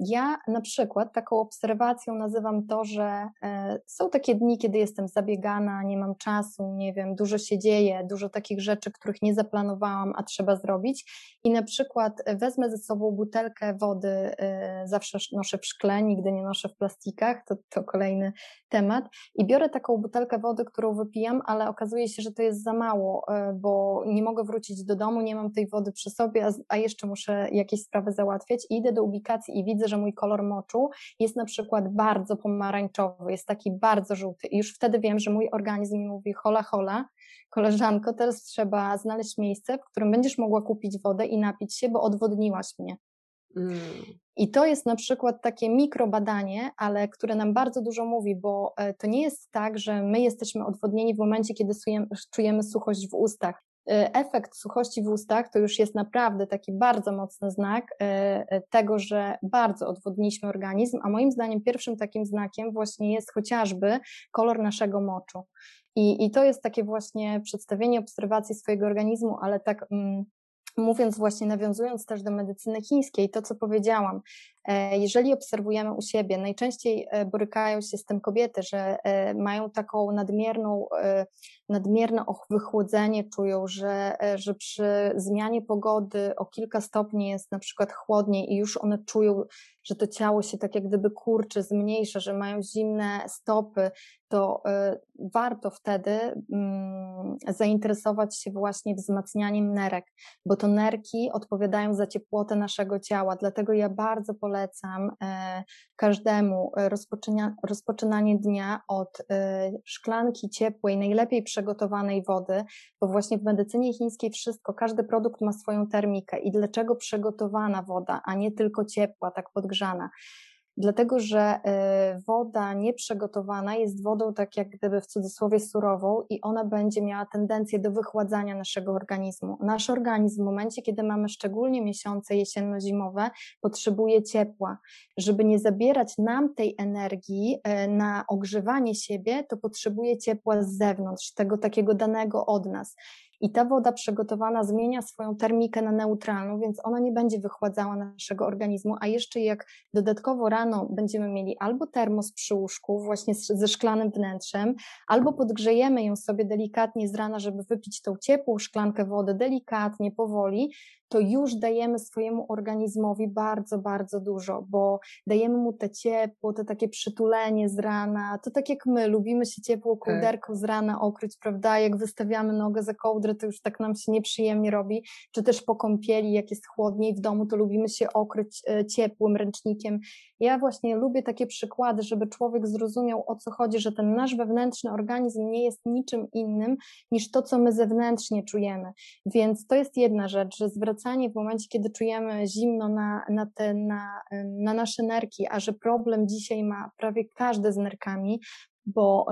ja na przykład taką obserwacją nazywam to, że e, są takie dni, kiedy jestem zabiegana, nie mam czasu, nie wiem, dużo się dzieje, dużo takich rzeczy, których nie zaplanowałam, a trzeba zrobić. I na przykład wezmę ze sobą butelkę wody, e, zawsze noszę w szkle, nigdy nie noszę w plastikach, to, to kolejny temat. I biorę taką butelkę wody, którą wypijam, ale okazuje się, że to jest za mało, e, bo nie mogę wrócić do domu, nie mam tej wody przy sobie, a jeszcze muszę jakieś sprawy załatwiać. I idę do ubikacji i widzę, że mój kolor moczu jest na przykład bardzo pomarańczowy, jest taki bardzo żółty i już wtedy wiem, że mój organizm mi mówi hola hola, koleżanko, teraz trzeba znaleźć miejsce, w którym będziesz mogła kupić wodę i napić się, bo odwodniłaś mnie. Mm. I to jest na przykład takie mikrobadanie, ale które nam bardzo dużo mówi, bo e, to nie jest tak, że my jesteśmy odwodnieni w momencie, kiedy czujemy suchość w ustach. Y, efekt suchości w ustach to już jest naprawdę taki bardzo mocny znak y, y, tego, że bardzo odwodniliśmy organizm, a moim zdaniem pierwszym takim znakiem właśnie jest chociażby kolor naszego moczu. I, i to jest takie właśnie przedstawienie obserwacji swojego organizmu, ale tak mm, mówiąc właśnie, nawiązując też do medycyny chińskiej, to co powiedziałam, e, jeżeli obserwujemy u siebie, najczęściej e, borykają się z tym kobiety, że e, mają taką nadmierną, nadmierne wychłodzenie, czują, że, że przy zmianie pogody o kilka stopni jest na przykład chłodniej i już one czują, że to ciało się tak jak gdyby kurczy, zmniejsza, że mają zimne stopy, to warto wtedy mm, zainteresować się właśnie wzmacnianiem nerek, bo to nerki odpowiadają za ciepłotę naszego ciała, dlatego ja bardzo polecam e, każdemu e, rozpoczynanie dnia od e, szklanki ciepłej, najlepiej przygotowanej wody, bo właśnie w medycynie chińskiej wszystko, każdy produkt ma swoją termikę. I dlaczego przygotowana woda, a nie tylko ciepła, tak podgrzana dlatego że y, woda nieprzygotowana jest wodą tak jak gdyby w cudzysłowie surową i ona będzie miała tendencję do wychładzania naszego organizmu. Nasz organizm w momencie, kiedy mamy szczególnie miesiące jesienno-zimowe, potrzebuje ciepła. Żeby nie zabierać nam tej energii y, na ogrzewanie siebie, to potrzebuje ciepła z zewnątrz, tego takiego danego od nas i ta woda przygotowana zmienia swoją termikę na neutralną, więc ona nie będzie wychładzała naszego organizmu, a jeszcze jak dodatkowo rano będziemy mieli albo termos przy łóżku, właśnie ze szklanym wnętrzem, albo podgrzejemy ją sobie delikatnie z rana, żeby wypić tą ciepłą szklankę wody delikatnie, powoli, to już dajemy swojemu organizmowi bardzo, bardzo dużo, bo dajemy mu te ciepło, to takie przytulenie z rana, to tak jak my, lubimy się ciepło tak. kołderką z rana okryć, prawda, jak wystawiamy nogę za kołdrę, to już tak nam się nieprzyjemnie robi, czy też po kąpieli, jak jest chłodniej w domu, to lubimy się okryć e, ciepłym ręcznikiem. Ja właśnie lubię takie przykłady, żeby człowiek zrozumiał o co chodzi, że ten nasz wewnętrzny organizm nie jest niczym innym niż to, co my zewnętrznie czujemy. Więc to jest jedna rzecz, że zwracanie w momencie, kiedy czujemy zimno na, na, te, na, na nasze nerki, a że problem dzisiaj ma prawie każdy z nerkami, bo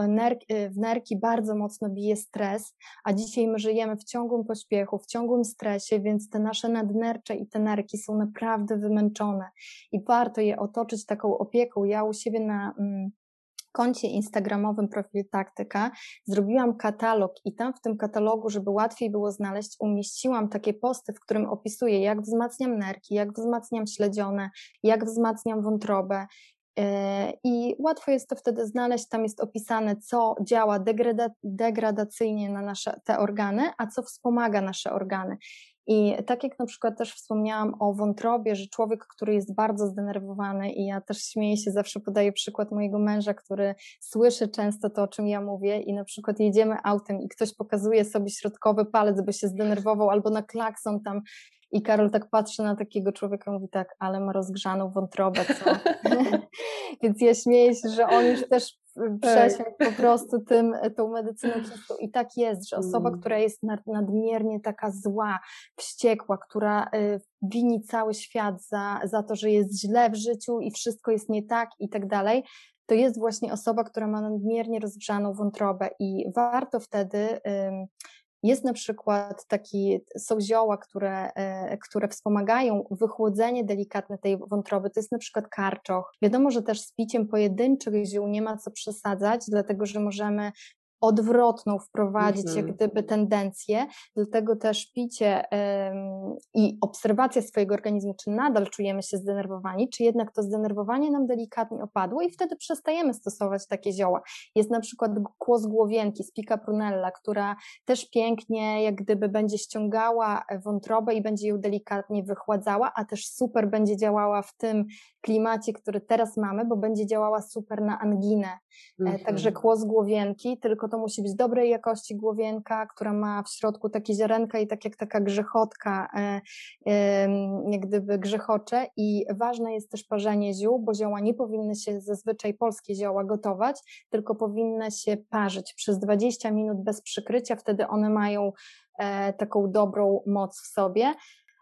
w nerki bardzo mocno bije stres, a dzisiaj my żyjemy w ciągłym pośpiechu, w ciągłym stresie, więc te nasze nadnercze i te nerki są naprawdę wymęczone i warto je otoczyć taką opieką. Ja u siebie na mm, koncie instagramowym profil Taktyka zrobiłam katalog i tam w tym katalogu, żeby łatwiej było znaleźć, umieściłam takie posty, w którym opisuję, jak wzmacniam nerki, jak wzmacniam śledzione, jak wzmacniam wątrobę, E, I łatwo jest to wtedy znaleźć, tam jest opisane, co działa degrada degradacyjnie na nasze te organy, a co wspomaga nasze organy. I tak jak na przykład też wspomniałam o wątrobie, że człowiek, który jest bardzo zdenerwowany, i ja też śmieję się, zawsze podaję przykład mojego męża, który słyszy często to, o czym ja mówię, i na przykład jedziemy autem i ktoś pokazuje sobie środkowy palec, by się zdenerwował, albo na klakson tam i Karol tak patrzy na takiego człowieka i mówi tak, ale ma rozgrzaną wątrobę, co? Więc ja śmieję się, że on już też przesiąść po prostu tym, tą medycyną czystą. I tak jest, że osoba, mm. która jest nadmiernie taka zła, wściekła, która y, wini cały świat za, za to, że jest źle w życiu i wszystko jest nie tak i tak dalej, to jest właśnie osoba, która ma nadmiernie rozgrzaną wątrobę i warto wtedy jest na przykład taki, są zioła, które, e, które wspomagają wychłodzenie delikatne tej wątroby, to jest na przykład karczoch. Wiadomo, że też z piciem pojedynczych ziół nie ma co przesadzać, dlatego że możemy odwrotną wprowadzić jak mhm. gdyby tendencję, dlatego też picie ym, i obserwacja swojego organizmu, czy nadal czujemy się zdenerwowani, czy jednak to zdenerwowanie nam delikatnie opadło i wtedy przestajemy stosować takie zioła. Jest na przykład kłos głowienki, spica prunella, która też pięknie jak gdyby będzie ściągała wątrobę i będzie ją delikatnie wychładzała, a też super będzie działała w tym klimacie, który teraz mamy, bo będzie działała super na anginę. Mhm. Także kłos głowienki, tylko to musi być dobrej jakości głowienka, która ma w środku takie ziarenka i tak jak taka grzechotka, e, jak gdyby grzechocze i ważne jest też parzenie ziół, bo zioła nie powinny się zazwyczaj polskie zioła gotować, tylko powinny się parzyć przez 20 minut bez przykrycia, wtedy one mają e, taką dobrą moc w sobie.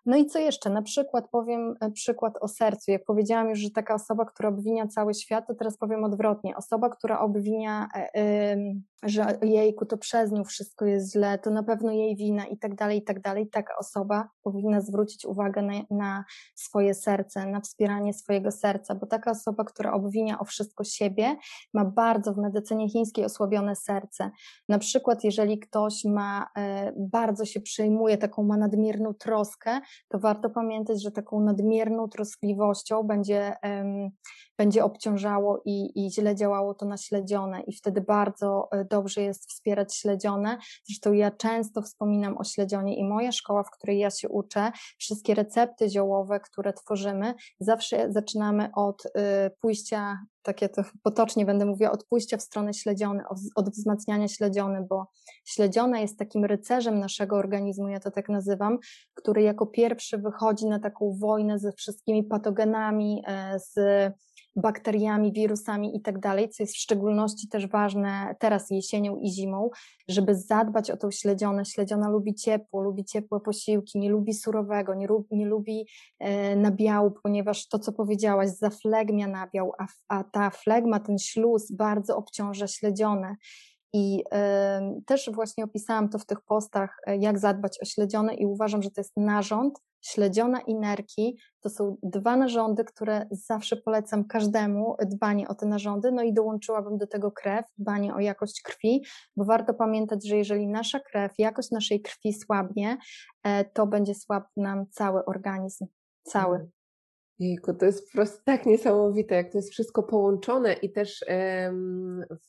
No i co jeszcze? Na przykład powiem e, przykład o sercu. Jak powiedziałam już, że taka osoba, która obwinia cały świat, to teraz powiem odwrotnie. Osoba, która obwinia, yy, że jejku, to przez nią wszystko jest źle, to na pewno jej wina i tak dalej, i tak dalej. Taka osoba powinna zwrócić uwagę na, na swoje serce, na wspieranie swojego serca, bo taka osoba, która obwinia o wszystko siebie, ma bardzo w medycynie chińskiej osłabione serce. Na przykład, jeżeli ktoś ma, yy, bardzo się przejmuje, taką ma nadmierną troskę, to warto pamiętać, że taką nadmierną troskliwością będzie, będzie obciążało i, i źle działało to na śledzione i wtedy bardzo e, dobrze jest wspierać śledzione. Zresztą ja często wspominam o śledzionie i moja szkoła, w której ja się uczę, wszystkie recepty ziołowe, które tworzymy, zawsze zaczynamy od y, pójścia takie to potocznie będę mówiła, od pójścia w stronę śledziony, od wzmacniania śledziony, bo śledziona jest takim rycerzem naszego organizmu, ja to tak nazywam, który jako pierwszy wychodzi na taką wojnę ze wszystkimi patogenami, e, z bakteriami, wirusami i tak dalej, co jest w szczególności też ważne teraz jesienią i zimą, żeby zadbać o tą śledzionę. Śledziona lubi ciepło, lubi ciepłe posiłki, nie lubi surowego, nie, nie lubi e, nabiału, ponieważ to, co powiedziałaś, zaflegmia nabiał, a, a ta flegma, ten śluz bardzo obciąża śledzione. I y, też właśnie opisałam to w tych postach, e, jak zadbać o śledzione, i uważam, że to jest narząd, śledziona i nerki. To są dwa narządy, które zawsze polecam każdemu dbanie o te narządy. No i dołączyłabym do tego krew, dbanie o jakość krwi, bo warto pamiętać, że jeżeli nasza krew, jakość naszej krwi słabnie, e, to będzie słab nam cały organizm. Cały. Mm. Jejku, to jest po prostu tak niesamowite, jak to jest wszystko połączone i też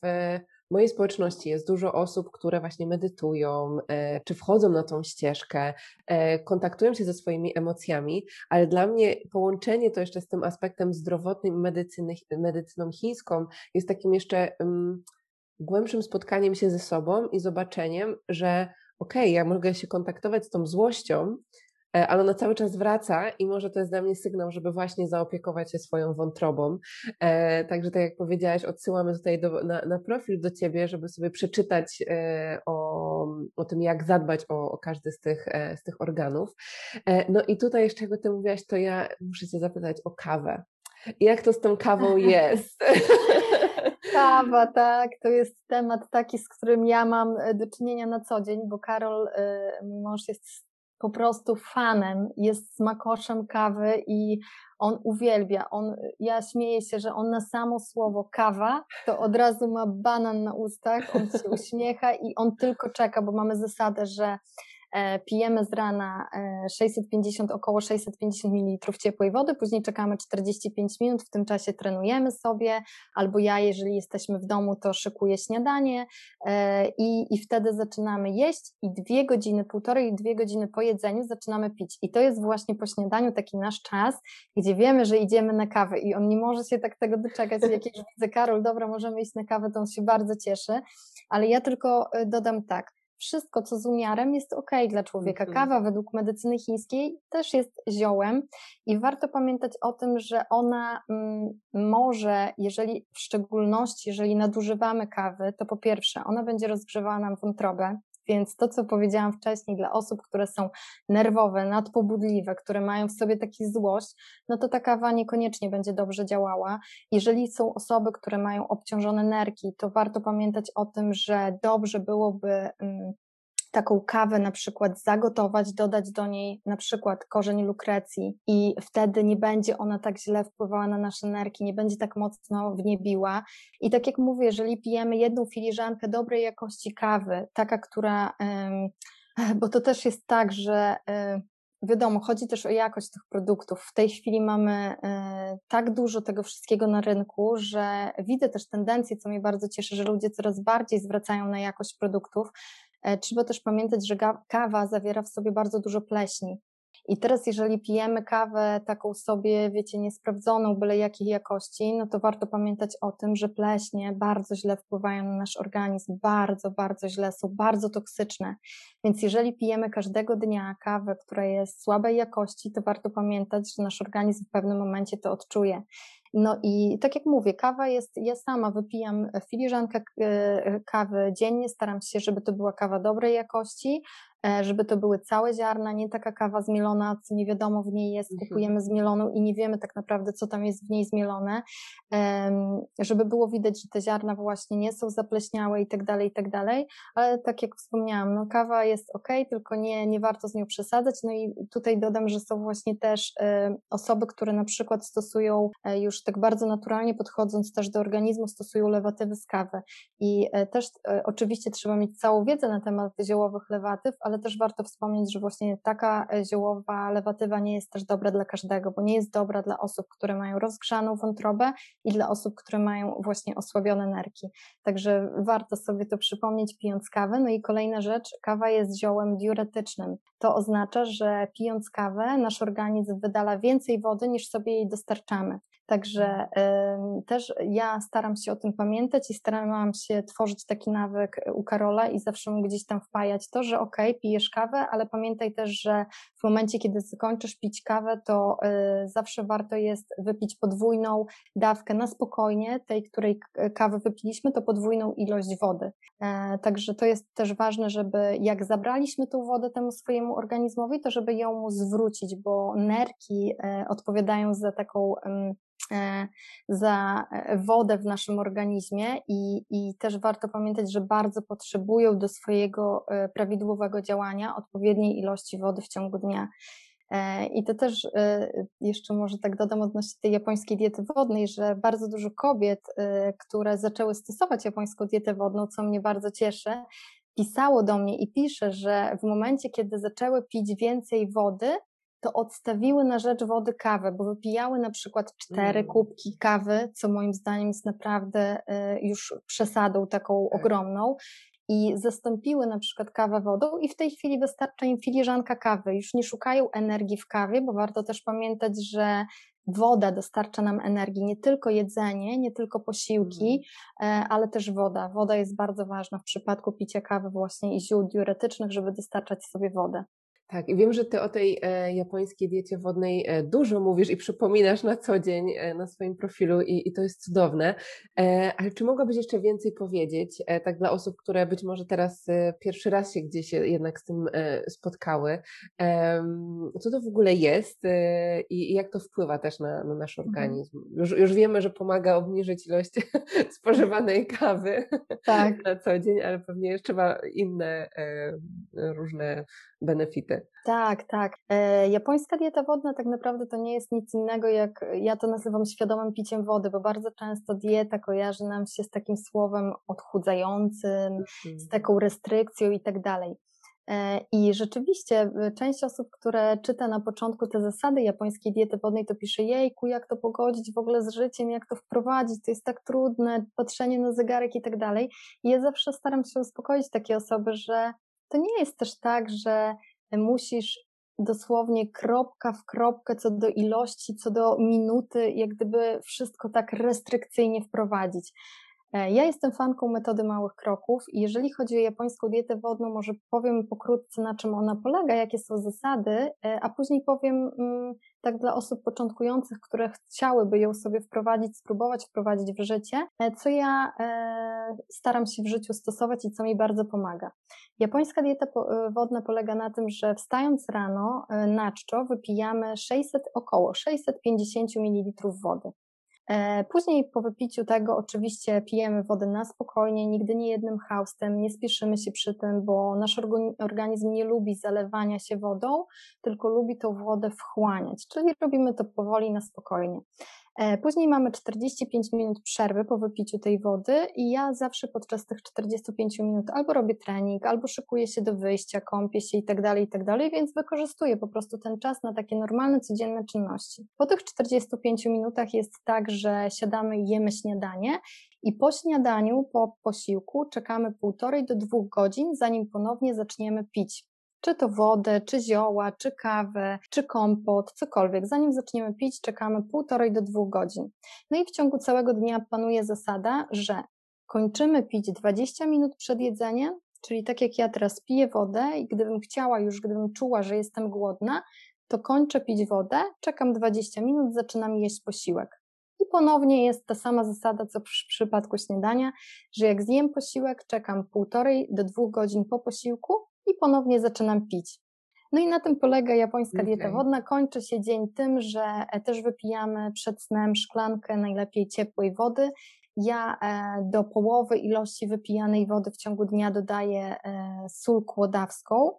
w mojej społeczności jest dużo osób, które właśnie medytują, e, czy wchodzą na tą ścieżkę, e, kontaktują się ze swoimi emocjami, ale dla mnie połączenie to jeszcze z tym aspektem zdrowotnym medycyny, medycyną chińską jest takim jeszcze um, głębszym spotkaniem się ze sobą i zobaczeniem, że okej, okay, ja mogę się kontaktować z tą złością, ale ona cały czas wraca i może to jest dla mnie sygnał, żeby właśnie zaopiekować się swoją wątrobą. E, także tak jak powiedziałaś, odsyłamy tutaj do, na, na, profil do Ciebie, żeby sobie przeczytać e, o, o tym, jak zadbać o, o każdy z tych, z tych organów. No i tutaj jeszcze, jak Ty mówiłaś, to ja muszę Cię zapytać o kawę. Jak to z tą kawą jest? Kawa, tak, to jest temat taki, z którym ja mam do czynienia na co dzień, bo Karol, mój mąż jest po prostu fanem, jest smakoszem kawy i on uwielbia. On, ja śmieję się, że on na samo słowo kawa, to od razu ma banan na ustach, on się uśmiecha i on tylko czeka, bo mamy zasadę, że pijemy z rana 650, e, około 650 ml ciepłej wody, później czekamy 45 minut, w tym czasie trenujemy sobie, albo ja, jeżeli jesteśmy w domu, to szykuję śniadanie e, i, i wtedy zaczynamy jeść i dwie godziny, półtorej, dwie godziny po jedzeniu zaczynamy pić. I to jest właśnie po śniadaniu taki nasz czas, gdzie wiemy, że idziemy na kawę i on nie może się tak tego doczekać, jak już widzę, Karol, dobra, możemy iść na kawę, to on się bardzo cieszy, ale ja tylko dodam tak, wszystko, co z umiarem, jest ok dla człowieka. Mhm. Kawa według medycyny chińskiej też jest ziołem i warto pamiętać o tym, że ona mm, może, jeżeli w szczególności, jeżeli nadużywamy kawy, to po pierwsze, ona będzie rozgrzewała nam wątrobę, więc to, co powiedziałam wcześniej, dla osób, które są nerwowe, nadpobudliwe, które mają w sobie taki złość, no to ta kawa niekoniecznie będzie dobrze działała. Jeżeli są osoby, które mają obciążone nerki, to warto pamiętać o tym, że dobrze byłoby mm, taką kawę na przykład zagotować, dodać do niej na przykład korzeń lukrecji i wtedy nie będzie ona tak źle wpływała na nasze nerki, nie będzie tak mocno w nie biła. I tak jak mówię, jeżeli pijemy jedną filiżankę dobrej jakości kawy, taka, która, bo to też jest tak, że wiadomo, chodzi też o jakość tych produktów. W tej chwili mamy e, tak dużo tego wszystkiego na rynku, że widzę też tendencję, co mnie bardzo cieszy, że ludzie coraz bardziej zwracają na jakość produktów. E, trzeba też pamiętać, że kawa zawiera w sobie bardzo dużo pleśni. I teraz, jeżeli pijemy kawę taką sobie, wiecie, niesprawdzoną, byle jakiej jakości, no to warto pamiętać o tym, że pleśnie bardzo źle wpływają na nasz organizm, bardzo, bardzo źle, są bardzo toksyczne. Więc jeżeli pijemy każdego dnia kawę, która jest słabej jakości, to warto pamiętać, że nasz organizm w pewnym momencie to odczuje. No i tak jak mówię, kawa jest, ja sama wypijam filiżankę e, kawy dziennie, staram się, żeby to była kawa dobrej jakości, E, żeby to były całe ziarna, nie taka kawa zmielona, co nie wiadomo w niej jest, mhm. kupujemy zmieloną i nie wiemy tak naprawdę, co tam jest w niej zmielone, żeby było widać, że te ziarna właśnie nie są zapleśniałe i tak dalej, i tak dalej, ale tak jak wspomniałam, no kawa jest ok, tylko nie, nie warto z nią przesadzać, no i tutaj dodam, że są właśnie też e, osoby, które na przykład stosują e, już tak bardzo naturalnie podchodząc też do organizmu, stosują lewatywy z kawy. I też oczywiście trzeba mieć całą wiedzę na temat ziołowych lewatyw, ale też warto wspomnieć, że właśnie taka e, ziołowa lewatywa nie jest też dobra dla każdego, bo nie jest dobra dla osób, które mają rozgrzaną wątrobę i dla osób, które mają właśnie osłabione nerki. Także warto sobie to przypomnieć pijąc kawę. No i kolejna rzecz, kawa jest ziołem diuretycznym. To oznacza, że pijąc kawę nasz organizm wydala więcej wody niż sobie jej dostarczamy. Także y, też ja staram się o tym pamiętać i starałam się tworzyć taki nawyk u Karola i zawsze mu gdzieś tam wpajać to, że ok, pijesz kawę, ale pamiętaj też, że w momencie, kiedy skończysz pić kawę, to y, zawsze warto jest wypić podwójną dawkę na spokojnie, tej, której kawę wypiliśmy, to podwójną ilość wody. E, także to jest też ważne, żeby jak zabraliśmy tą wodę temu swojemu organizmowi, to żeby ją mu zwrócić, bo nerki e, odpowiadają za taką za e, wodę w naszym organizmie i, i też warto pamiętać, że bardzo potrzebują do swojego e, prawidłowego działania odpowiedniej ilości wody w ciągu dnia. I to też jeszcze może tak dodam odnośnie tej japońskiej diety wodnej, że bardzo dużo kobiet, które zaczęły stosować japońską dietę wodną, co mnie bardzo cieszy, pisało do mnie i pisze, że w momencie, kiedy zaczęły pić więcej wody, to odstawiły na rzecz wody kawę, bo wypijały na przykład cztery mm. kubki kawy, co moim zdaniem jest naprawdę y, już przesadą taką tak. ogromną. I zastąpiły na przykład kawę wodą, i w tej chwili wystarcza im filiżanka kawy. Już nie szukają energii w kawie, bo warto też pamiętać, że woda dostarcza nam energii, nie tylko jedzenie, nie tylko posiłki, mm. ale też woda. Woda jest bardzo ważna w przypadku picia kawy właśnie i ziół diuretycznych, żeby dostarczać sobie wodę. Tak, i wiem, że ty o tej e, japońskiej diecie wodnej e, dużo mówisz i przypominasz na co dzień e, na swoim profilu i, i to jest cudowne. Ale czy mogłabyś jeszcze więcej powiedzieć, tak dla osób, które być może teraz pierwszy raz się gdzieś jednak z tym spotkały, co to w ogóle jest i, i jak to wpływa też na, na nasz mhm. organizm? Już, już wiemy, że pomaga obniżyć ilość spożywanej kawy tak. na co dzień, ale pewnie jeszcze ma inne różne benefity. Tak, tak. E, japońska dieta wodna tak naprawdę to nie jest nic innego jak, ja to nazywam świadomym piciem wody, bo bardzo często dieta kojarzy nam się z takim słowem odchudzającym, z taką restrykcją i tak dalej. E, I rzeczywiście e, część osób, które czyta na początku te zasady japońskiej diety wodnej, to pisze jejku, jak to pogodzić w ogóle z życiem, jak to wprowadzić, to jest tak trudne, patrzenie na zegarek i tak dalej. I ja zawsze staram się uspokoić takie osoby, że to nie jest też tak, że musisz dosłownie kropka w kropkę co do ilości, co do minuty, jak gdyby wszystko tak restrykcyjnie wprowadzić. E, ja jestem fanką metody małych kroków i jeżeli chodzi o japońską dietę wodną, może powiem pokrótce na czym ona polega, jakie są zasady, e, a później powiem mm, tak dla osób początkujących, które chciałyby ją sobie wprowadzić, spróbować wprowadzić w życie, e, co ja staram się w życiu stosować i co mi bardzo pomaga. Japońska dieta wodna polega na tym, że wstając rano na czczo wypijamy 600, około 650 ml wody. E, później po wypiciu tego oczywiście pijemy wodę na spokojnie, nigdy nie jednym haustem, nie spieszymy się przy tym, bo nasz organizm nie lubi zalewania się wodą, tylko lubi tą wodę wchłaniać, czyli robimy to powoli, na spokojnie. E, później mamy 45 minut przerwy po wypiciu tej wody i ja zawsze podczas tych 45 minut albo robię trening, albo szykuję się do wyjścia, kąpię się i tak dalej, i tak więc wykorzystuję po prostu ten czas na takie normalne, codzienne czynności. Po tych 45 minutach jest tak, że siadamy i jemy śniadanie i po śniadaniu, po posiłku czekamy półtorej do dwóch godzin, zanim ponownie zaczniemy pić czy to wodę, czy zioła, czy kawę, czy kompot, cokolwiek. Zanim zaczniemy pić, czekamy półtorej do dwóch godzin. No i w ciągu całego dnia panuje zasada, że kończymy pić 20 minut przed jedzeniem, czyli tak jak ja teraz piję wodę i gdybym chciała już, gdybym czuła, że jestem głodna, to kończę pić wodę, czekam 20 minut, zaczynam jeść posiłek. I ponownie jest ta sama zasada, co w przypadku śniadania, że jak zjem posiłek, czekam półtorej do dwóch godzin po posiłku i ponownie zaczynam pić. No i na tym polega japońska okay. dieta wodna. Kończy się dzień tym, że e, też wypijamy przed snem szklankę najlepiej ciepłej wody. Ja e, do połowy ilości wypijanej wody w ciągu dnia dodaję e, sól kłodawską,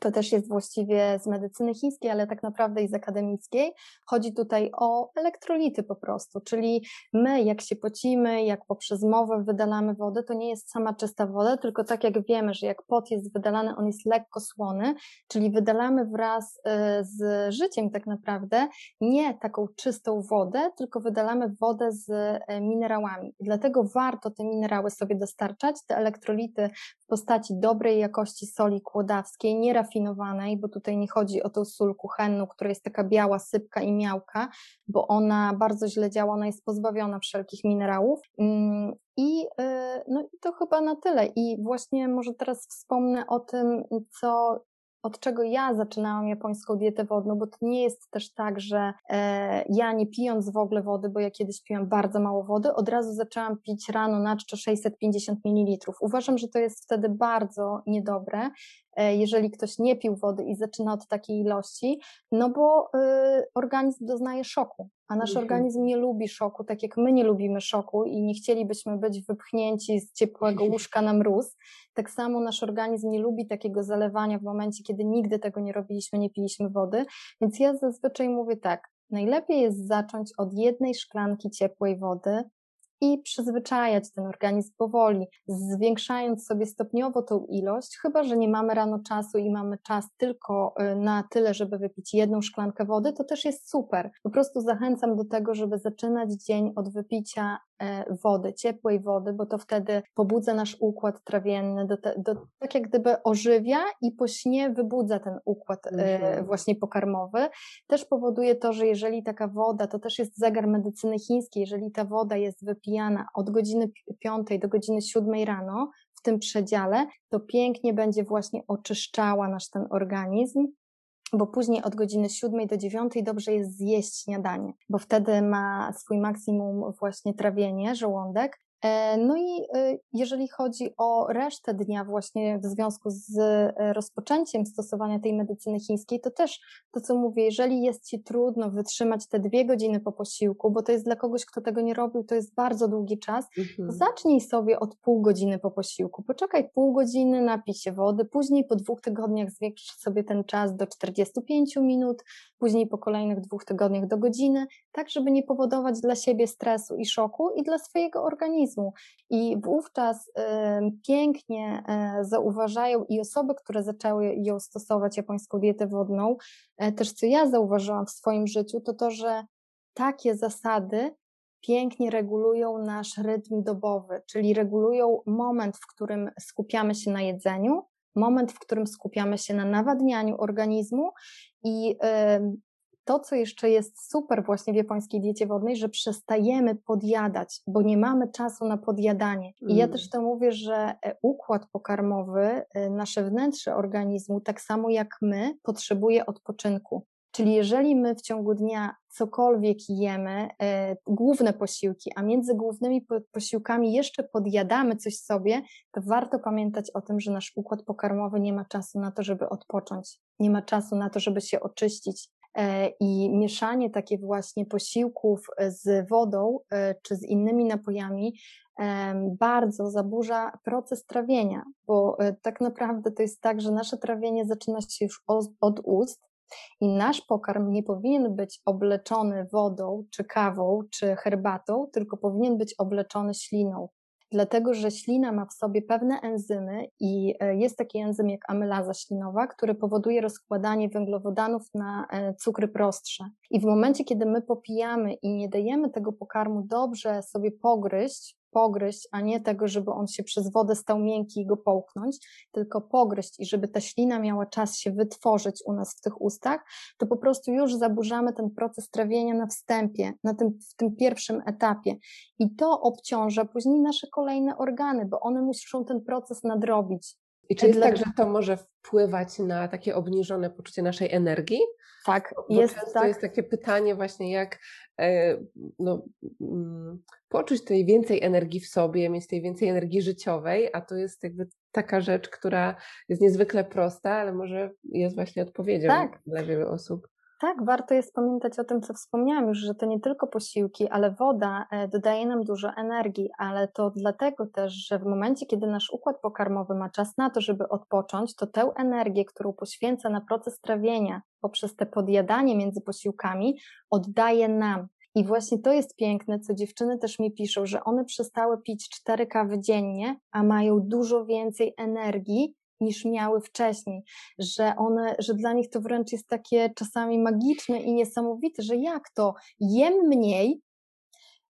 to też jest właściwie z medycyny chińskiej, ale tak naprawdę i z akademickiej. Chodzi tutaj o elektrolity po prostu, czyli my, jak się pocimy, jak poprzez mowę wydalamy wodę, to nie jest sama czysta woda, tylko tak jak wiemy, że jak pot jest wydalany, on jest lekko słony, czyli wydalamy wraz y, z życiem tak naprawdę nie taką czystą wodę, tylko wydalamy wodę z y, minerałami. I dlatego warto te minerały sobie dostarczać, te elektrolity w postaci dobrej jakości soli kłodawskiej, nie rafinowanej, bo tutaj nie chodzi o tą sól kuchenną, która jest taka biała, sypka i miałka, bo ona bardzo źle działa, ona jest pozbawiona wszelkich minerałów. Mm, I y, no, to chyba na tyle. I właśnie może teraz wspomnę o tym, co od czego ja zaczynałam japońską dietę wodną, bo to nie jest też tak, że e, ja nie pijąc w ogóle wody, bo ja kiedyś piłam bardzo mało wody, od razu zaczęłam pić rano na czczo 650 ml. Uważam, że to jest wtedy bardzo niedobre, E, jeżeli ktoś nie pił wody i zaczyna od takiej ilości, no bo y, organizm doznaje szoku, a nasz mhm. organizm nie lubi szoku, tak jak my nie lubimy szoku i nie chcielibyśmy być wypchnięci z ciepłego łóżka na mróz, tak samo nasz organizm nie lubi takiego zalewania w momencie, kiedy nigdy tego nie robiliśmy, nie piliśmy wody, więc ja zazwyczaj mówię tak, najlepiej jest zacząć od jednej szklanki ciepłej wody, i przyzwyczajać ten organizm powoli, zwiększając sobie stopniowo tą ilość, chyba że nie mamy rano czasu i mamy czas tylko y, na tyle, żeby wypić jedną szklankę wody, to też jest super. Po prostu zachęcam do tego, żeby zaczynać dzień od wypicia e, wody, ciepłej wody, bo to wtedy pobudza nasz układ trawienny, do te, do, tak jak gdyby ożywia i po śnie wybudza ten układ e, mhm. właśnie pokarmowy. Też powoduje to, że jeżeli taka woda, to też jest zegar medycyny chińskiej, jeżeli ta woda jest wypijana pijana od godziny 5 do godziny 7 rano, w tym przedziale, to pięknie będzie właśnie oczyszczała nasz ten organizm, bo później od godziny 7 do 9 dobrze jest zjeść śniadanie, bo wtedy ma swój maksimum właśnie trawienie, żołądek no i e, jeżeli chodzi o resztę dnia, właśnie w związku z e, rozpoczęciem stosowania tej medycyny chińskiej, to też to, co mówię, jeżeli jest ci trudno wytrzymać te dwie godziny po posiłku, bo to jest dla kogoś, kto tego nie robił, to jest bardzo długi czas, mhm. zacznij sobie od pół godziny po posiłku. Poczekaj pół godziny, napij się wody, później po dwóch tygodniach zwiększ sobie ten czas do 45 minut, później po kolejnych dwóch tygodniach do godziny, tak żeby nie powodować dla siebie stresu i szoku i dla swojego organizmu. I wówczas pięknie y, zauważają i osoby, które zaczęły ją stosować, japońską dietę wodną, y, też co ja zauważyłam w swoim życiu, to to, że takie zasady pięknie regulują nasz rytm dobowy, czyli regulują moment, w którym skupiamy się na jedzeniu, moment, w którym skupiamy się na nawadnianiu organizmu i to, co jeszcze jest super właśnie w japońskiej diecie wodnej, że przestajemy podjadać, bo nie mamy czasu na podjadanie. I ja mm. też to mówię, że e, układ pokarmowy, e, nasze wnętrze organizmu, tak samo jak my, potrzebuje odpoczynku. Czyli jeżeli my w ciągu dnia cokolwiek jemy, e, główne posiłki, a między głównymi posiłkami jeszcze podjadamy coś sobie, to warto pamiętać o tym, że nasz układ pokarmowy nie ma czasu na to, żeby odpocząć, nie ma czasu na to, żeby się oczyścić. E, I mieszanie takie właśnie posiłków z wodą e, czy z innymi napojami bardzo zaburza proces trawienia, bo e, tak naprawdę to jest tak, że nasze trawienie zaczyna się już od ust, i nasz pokarm nie powinien być obleczony wodą, czy kawą, czy herbatą, tylko powinien być obleczony śliną. Dlatego, że ślina ma w sobie pewne enzymy i e, jest taki enzym jak amylaza ślinowa, który powoduje rozkładanie węglowodanów na e, cukry prostsze. I w momencie, kiedy my popijamy i nie dajemy tego pokarmu dobrze sobie pogryźć, pogryźć, a nie tego, żeby on się przez wodę stał miękki i go połknąć, tylko pogryźć i żeby ta ślina miała czas się wytworzyć u nas w tych ustach, to po prostu już zaburzamy ten proces trawienia na wstępie, na tym, w tym pierwszym etapie. I to obciąża później nasze kolejne organy, bo one muszą ten proces nadrobić. I czy jest tak, że to może wpływać na takie obniżone poczucie naszej energii? Tak, Bo jest często tak. jest takie pytanie właśnie, jak e, no, mm, poczuć tej więcej energii w sobie, mieć tej więcej energii życiowej, a to jest jakby taka rzecz, która jest niezwykle prosta, ale może jest właśnie odpowiedzią tak. dla wielu osób. Tak, warto jest pamiętać o tym, co wspomniałam już, że to nie tylko posiłki, ale woda e, dodaje nam dużo energii, ale to dlatego też, że w momencie, kiedy nasz układ pokarmowy ma czas na to, żeby odpocząć, to tę energię, którą poświęca na proces trawienia poprzez te podjadanie między posiłkami, oddaje nam. I właśnie to jest piękne, co dziewczyny też mi piszą, że one przestały pić cztery kawy dziennie, a mają dużo więcej energii niż miały wcześniej, że one, że dla nich to wręcz jest takie czasami magiczne i niesamowite, że jak to jem mniej,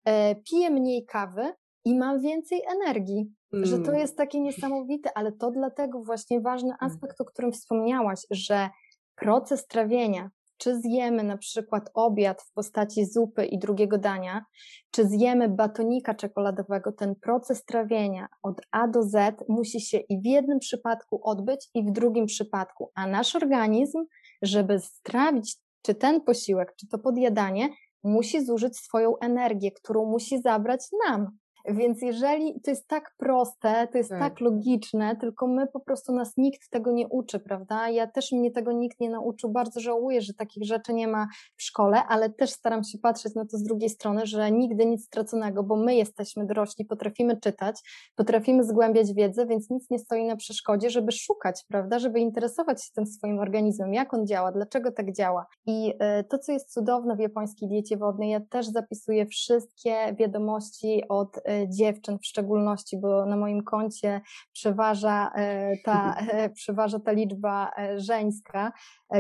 e, piję mniej kawy i mam więcej energii. Mm. Że to mm. jest takie niesamowite, ale to dlatego właśnie ważny mm. aspekt, o którym wspomniałaś, że proces trawienia, czy zjemy na przykład obiad w postaci zupy i drugiego dania, czy zjemy batonika czekoladowego, ten proces trawienia od A do Z musi się i w jednym przypadku odbyć, i w drugim przypadku, a nasz organizm, żeby strawić czy ten posiłek, czy to podjadanie, musi zużyć swoją energię, którą musi zabrać nam. Więc jeżeli to jest tak proste, to jest tak. tak. logiczne, tylko my po prostu nas nikt tego nie uczy, prawda? Ja też mnie tego nikt nie nauczył. Bardzo żałuję, że takich rzeczy nie ma w szkole, ale też staram się patrzeć na to z drugiej strony, że nigdy nic straconego, bo my jesteśmy dorośli, potrafimy czytać, potrafimy zgłębiać wiedzę, więc nic nie stoi na przeszkodzie, żeby szukać, prawda? Żeby interesować się tym swoim organizmem, jak on działa, dlaczego tak działa. I e, to, co jest cudowne w japońskiej diecie wodnej, ja też zapisuję wszystkie wiadomości od e, dziewczyn w szczególności, bo na moim koncie przeważa e, ta, e, przeważa ta liczba e, żeńska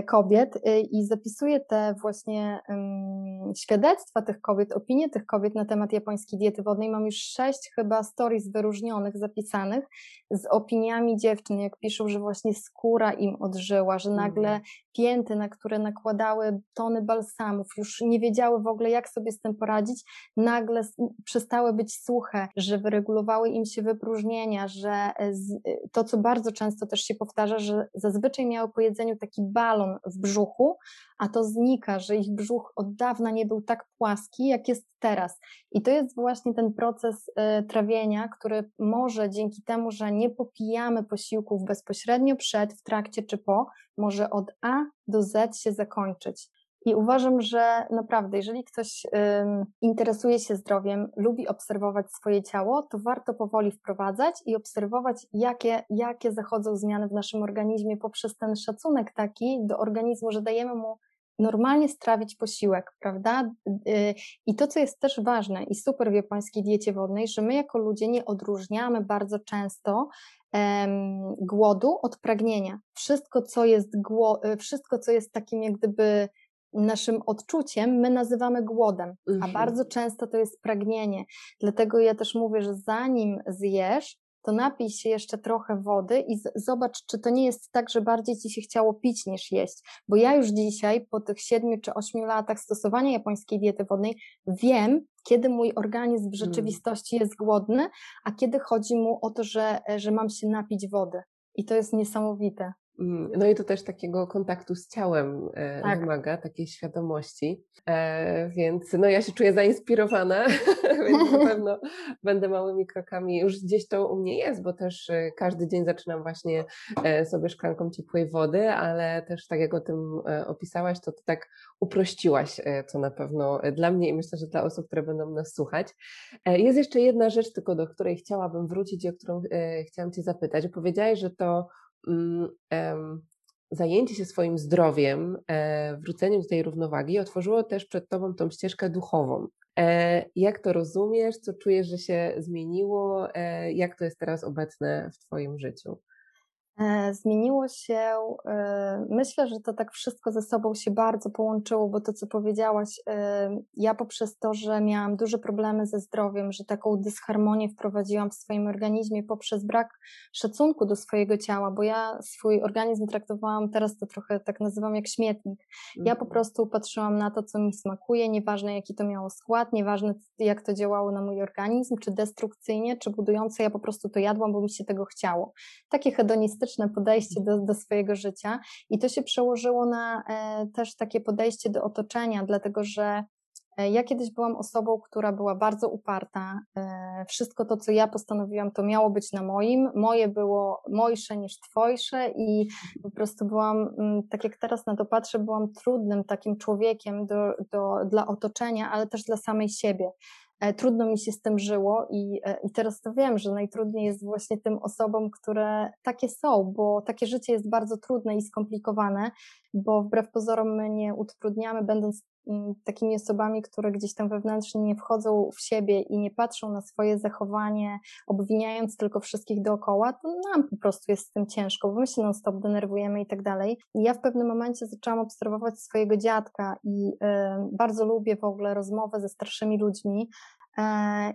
kobiet i zapisuję te właśnie świadectwa tych kobiet, opinie tych kobiet na temat japońskiej diety wodnej. Mam już sześć chyba stories wyróżnionych, zapisanych z opiniami dziewczyn, jak piszą, że właśnie skóra im odżyła, że nagle mhm. Pięty, na które nakładały tony balsamów, już nie wiedziały w ogóle, jak sobie z tym poradzić, nagle przestały być suche, że wyregulowały im się wypróżnienia, że e, to, co bardzo często też się powtarza, że zazwyczaj miały po jedzeniu taki balon w brzuchu, a to znika, że ich brzuch od dawna nie był tak płaski, jak jest teraz. I to jest właśnie ten proces y, trawienia, który może dzięki temu, że nie popijamy posiłków bezpośrednio przed, w trakcie czy po, może od A do Z się zakończyć. I uważam, że naprawdę, jeżeli ktoś interesuje się zdrowiem, lubi obserwować swoje ciało, to warto powoli wprowadzać i obserwować, jakie, jakie zachodzą zmiany w naszym organizmie poprzez ten szacunek taki do organizmu, że dajemy mu normalnie strawić posiłek, prawda? Y, I to, co jest też ważne i super w japońskiej diecie wodnej, że my jako ludzie nie odróżniamy bardzo często um, głodu od pragnienia. Wszystko, co jest, y, wszystko, co jest takim jak gdyby naszym odczuciem, my nazywamy głodem, a mhm. bardzo często to jest pragnienie. Dlatego ja też mówię, że zanim zjesz, to napij się jeszcze trochę wody i zobacz, czy to nie jest tak, że bardziej ci się chciało pić niż jeść. Bo ja już dzisiaj, po tych siedmiu czy ośmiu latach stosowania japońskiej diety wodnej, wiem, kiedy mój organizm w mm. rzeczywistości jest głodny, a kiedy chodzi mu o to, że, że mam się napić wody. I to jest niesamowite. Mm, no i to też takiego kontaktu z ciałem e, tak. wymaga, takiej świadomości. E, więc no ja się czuję zainspirowana, więc na pewno będę małymi krokami. Już gdzieś to u mnie jest, bo też e, każdy dzień zaczynam właśnie sobie szklanką ciepłej wody, ale też tak jak o tym opisałaś, to, to tak uprościłaś, co na pewno dla mnie i myślę, że dla osób, które będą nas słuchać. Jest jeszcze jedna rzecz tylko, do której chciałabym wrócić i o którą chciałam Cię zapytać. Powiedziałaś, że to zajęcie się swoim zdrowiem, e, wróceniem do tej równowagi otworzyło też przed Tobą tą ścieżkę duchową. E, jak to rozumiesz? Co czujesz, że się zmieniło? E, jak to jest teraz obecne w Twoim życiu? E, zmieniło się, e, myślę, że to tak wszystko ze sobą się bardzo połączyło, bo to, co powiedziałaś, e, ja poprzez to, że miałam duże problemy ze zdrowiem, że taką dysharmonię wprowadziłam w swoim organizmie poprzez brak szacunku do swojego ciała, bo ja swój organizm traktowałam, teraz to trochę tak nazywam jak śmietnik. Ja po mhm. prostu patrzyłam na to, co mi smakuje, nieważne jaki to miało skład, nieważne jak to działało na mój organizm, czy destrukcyjnie, czy budujące, ja po prostu to jadłam, bo mi się tego chciało. Takie hedonistyczne podejście do, do swojego życia i to się przełożyło na e, też takie podejście do otoczenia, dlatego że e, ja kiedyś byłam osobą, która była bardzo uparta. E, wszystko to, co ja postanowiłam, to miało być na moim. Moje było mojsze niż twojsze i po prostu byłam, mm, tak jak teraz na to patrzę, byłam trudnym takim człowiekiem do, do, dla otoczenia, ale też dla samej siebie. E, trudno mi się z tym żyło i, e, i teraz to wiem, że najtrudniej jest właśnie tym osobom, które takie są, bo takie życie jest bardzo trudne i skomplikowane, bo wbrew pozorom my nie utrudniamy, będąc takimi osobami, które gdzieś tam wewnętrznie nie wchodzą w siebie i nie patrzą na swoje zachowanie, obwiniając tylko wszystkich dookoła, to nam po prostu jest z tym ciężko, bo my się non-stop denerwujemy i tak dalej. I ja w pewnym momencie zaczęłam obserwować swojego dziadka i y, bardzo lubię w ogóle rozmowę ze starszymi ludźmi,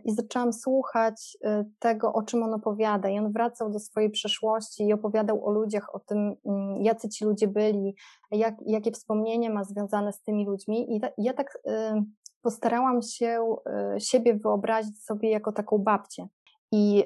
i zaczęłam słuchać e, tego, o czym on opowiada. I on wracał do swojej przeszłości i opowiadał o ludziach, o tym, mm, jacy ci ludzie byli, jak, jakie wspomnienia ma związane z tymi ludźmi. I ja tak e, postarałam się siebie wyobrazić sobie jako taką babcię. I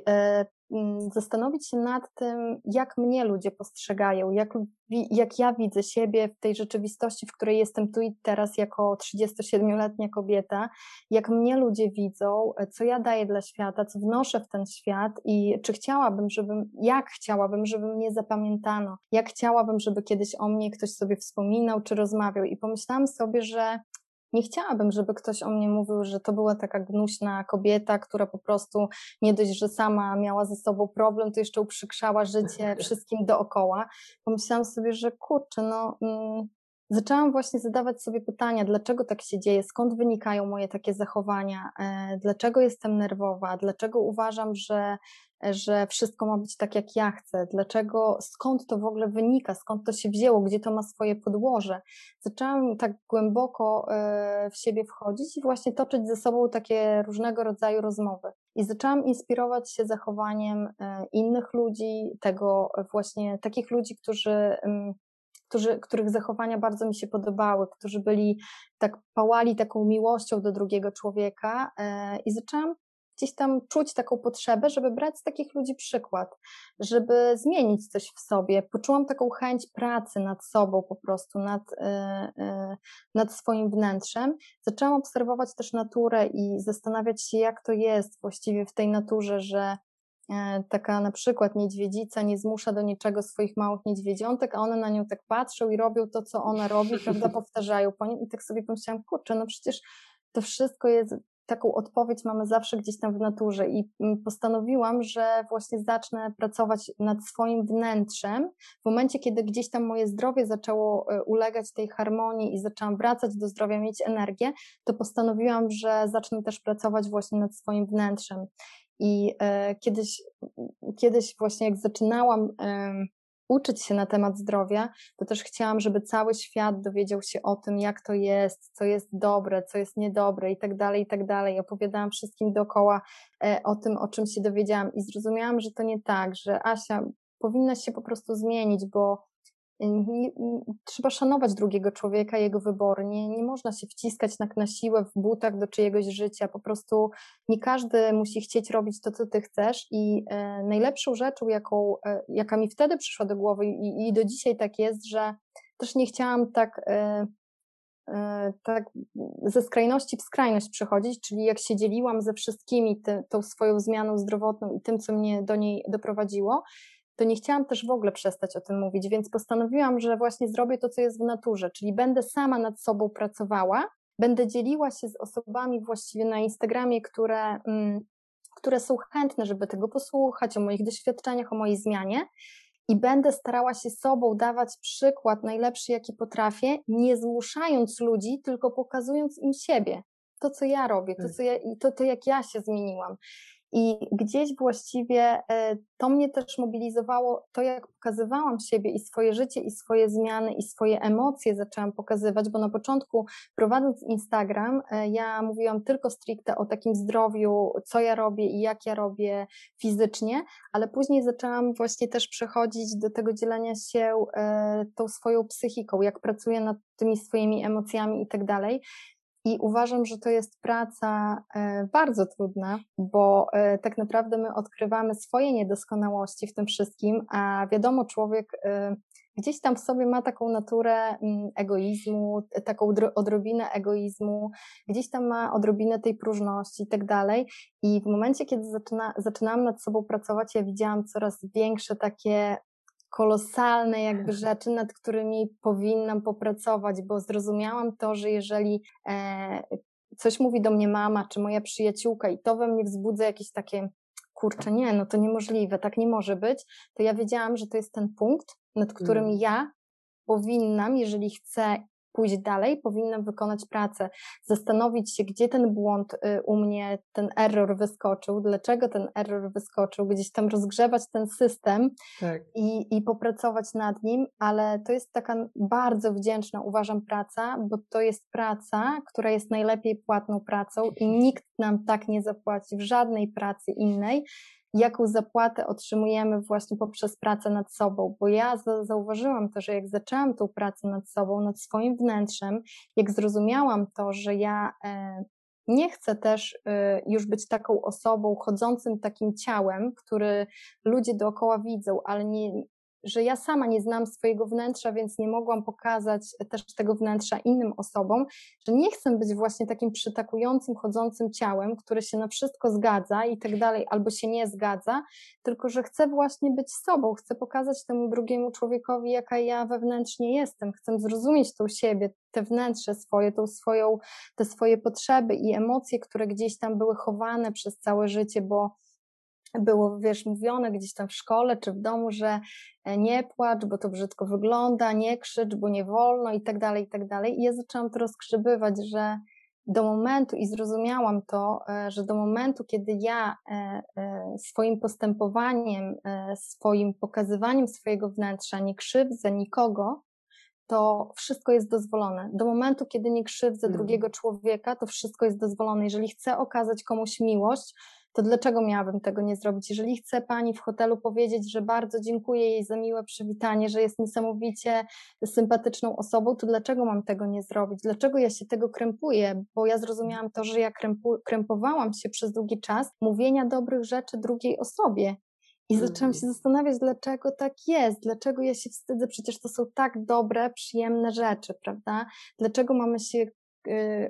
zastanowić się nad tym, jak mnie ludzie postrzegają, jak, jak ja widzę siebie w tej rzeczywistości, w której jestem tu i teraz jako 37-letnia kobieta, jak mnie ludzie widzą, co ja daję dla świata, co wnoszę w ten świat i czy chciałabym, żebym, jak chciałabym, żeby mnie zapamiętano, jak chciałabym, żeby kiedyś o mnie ktoś sobie wspominał czy rozmawiał. I pomyślałam sobie, że nie chciałabym, żeby ktoś o mnie mówił, że to była taka gnuśna kobieta, która po prostu nie dość, że sama miała ze sobą problem, to jeszcze uprzykrzała życie wszystkim dookoła. Pomyślałam sobie, że kurczę, no. Mm, zaczęłam właśnie zadawać sobie pytania, dlaczego tak się dzieje, skąd wynikają moje takie zachowania, e, dlaczego jestem nerwowa, dlaczego uważam, że że wszystko ma być tak, jak ja chcę, dlaczego, skąd to w ogóle wynika, skąd to się wzięło, gdzie to ma swoje podłoże. Zaczęłam tak głęboko e, w siebie wchodzić i właśnie toczyć ze sobą takie różnego rodzaju rozmowy. I zaczęłam inspirować się zachowaniem e, innych ludzi, tego właśnie takich ludzi, którzy którzy, których zachowania bardzo mi się podobały, którzy byli tak pałali taką miłością do drugiego człowieka e, i zaczęłam gdzieś tam czuć taką potrzebę, żeby brać z takich ludzi przykład, żeby zmienić coś w sobie. Poczułam taką chęć pracy nad sobą po prostu, nad, yy, yy, nad swoim wnętrzem. Zaczęłam obserwować też naturę i zastanawiać się, jak to jest właściwie w tej naturze, że e, taka na przykład niedźwiedzica nie zmusza do niczego swoich małych niedźwiedziątek, a one na nią tak patrzą i robią to, co ona robi, prawda, powtarzają po nim i tak sobie pomyślałam, kurczę, no przecież to wszystko jest taką odpowiedź mamy zawsze gdzieś tam w naturze i mm, postanowiłam, że właśnie zacznę pracować nad swoim wnętrzem. W momencie, kiedy gdzieś tam moje zdrowie zaczęło e, ulegać tej harmonii i zaczęłam wracać do zdrowia, mieć energię, to postanowiłam, że zacznę też pracować właśnie nad swoim wnętrzem. I e, kiedyś, kiedyś właśnie jak zaczynałam uczyć się na temat zdrowia, to też chciałam, żeby cały świat dowiedział się o tym, jak to jest, co jest dobre, co jest niedobre i tak dalej, i tak dalej. Opowiadałam wszystkim dookoła e, o tym, o czym się dowiedziałam i zrozumiałam, że to nie tak, że Asia powinna się po prostu zmienić, bo trzeba szanować drugiego człowieka, jego wybory. Nie, nie można się wciskać na, na siłę w butach do czyjegoś życia. Po prostu nie każdy musi chcieć robić to, co ty chcesz. I e, najlepszą rzeczą, jaką, e, jaka mi wtedy przyszła do głowy, i, i do dzisiaj tak jest, że też nie chciałam tak. E, e tak ze skrajności w skrajność przechodzić, czyli jak się dzieliłam ze wszystkimi ty, tą swoją zmianą zdrowotną i tym, co mnie do niej doprowadziło, to nie chciałam też w ogóle przestać o tym mówić, więc postanowiłam, że właśnie zrobię to, co jest w naturze, czyli będę sama nad sobą pracowała, będę dzieliła się z osobami właściwie na Instagramie, które, mm, które są chętne, żeby tego posłuchać, o moich doświadczeniach, o mojej zmianie. I będę starała się sobą dawać przykład najlepszy, jaki potrafię, nie zmuszając ludzi, tylko pokazując im siebie. To, co ja robię, to, tak. co ja, to, to jak ja się zmieniłam. I gdzieś właściwie e, to mnie też mobilizowało, to jak pokazywałam siebie i swoje życie, i swoje zmiany, i swoje emocje zaczęłam pokazywać, bo na początku prowadząc Instagram, e, ja mówiłam tylko stricte o takim zdrowiu, co ja robię i jak ja robię fizycznie, ale później zaczęłam właśnie też przechodzić do tego dzielenia się e, tą swoją psychiką, jak pracuję nad tymi swoimi emocjami i tak dalej. I uważam, że to jest praca e, bardzo trudna, bo e, tak naprawdę my odkrywamy swoje niedoskonałości w tym wszystkim, a wiadomo, człowiek e, gdzieś tam w sobie ma taką naturę mm, egoizmu, taką odrobinę egoizmu, gdzieś tam ma odrobinę tej próżności i tak dalej. I w momencie, kiedy zaczyna, zaczynałam nad sobą pracować, ja widziałam coraz większe takie kolosalne jakby rzeczy, nad którymi powinnam popracować, bo zrozumiałam to, że jeżeli e, coś mówi do mnie mama czy moja przyjaciółka i to we mnie wzbudza jakieś takie kurczę, nie, no to niemożliwe, tak nie może być, to ja wiedziałam, że to jest ten punkt, nad którym mm. ja powinnam, jeżeli chcę pójść dalej, powinnam wykonać pracę, zastanowić się, gdzie ten błąd y, u mnie, ten error wyskoczył, dlaczego ten error wyskoczył, gdzieś tam rozgrzewać ten system tak. i, i popracować nad nim, ale to jest taka bardzo wdzięczna, uważam, praca, bo to jest praca, która jest najlepiej płatną pracą i nikt nam tak nie zapłaci w żadnej pracy innej, jaką zapłatę otrzymujemy właśnie poprzez pracę nad sobą, bo ja zauważyłam to, że jak zaczęłam tą pracę nad sobą, nad swoim wnętrzem, jak zrozumiałam to, że ja e, nie chcę też e, już być taką osobą chodzącym takim ciałem, który ludzie dookoła widzą, ale nie, że ja sama nie znam swojego wnętrza, więc nie mogłam pokazać też tego wnętrza innym osobom, że nie chcę być właśnie takim przytakującym, chodzącym ciałem, które się na wszystko zgadza i tak dalej, albo się nie zgadza, tylko że chcę właśnie być sobą, chcę pokazać temu drugiemu człowiekowi, jaka ja wewnętrznie jestem, chcę zrozumieć tą siebie, te wnętrze swoje, tą swoją, te swoje potrzeby i emocje, które gdzieś tam były chowane przez całe życie, bo było, wiesz, mówione gdzieś tam w szkole czy w domu, że e, nie płacz, bo to brzydko wygląda, nie krzycz, bo nie wolno i tak dalej, i tak dalej. I ja zaczęłam to rozkrzybywać, że do momentu i zrozumiałam to, e, że do momentu, kiedy ja e, swoim postępowaniem, swoim pokazywaniem swojego wnętrza nie krzywdzę nikogo, to wszystko jest dozwolone. Do momentu, kiedy nie krzywdzę hmm. drugiego człowieka, to wszystko jest dozwolone. Jeżeli chcę okazać komuś miłość, to dlaczego miałabym tego nie zrobić? Jeżeli chce Pani w hotelu powiedzieć, że bardzo dziękuję jej za miłe przywitanie, że jest niesamowicie sympatyczną osobą, to dlaczego mam tego nie zrobić? Dlaczego ja się tego krępuję? Bo ja zrozumiałam to, że ja krępu, krępowałam się przez długi czas mówienia dobrych rzeczy drugiej osobie. I zaczęłam się zastanawiać, dlaczego tak jest, dlaczego ja się wstydzę, przecież to są tak dobre, przyjemne rzeczy, prawda? Dlaczego mamy się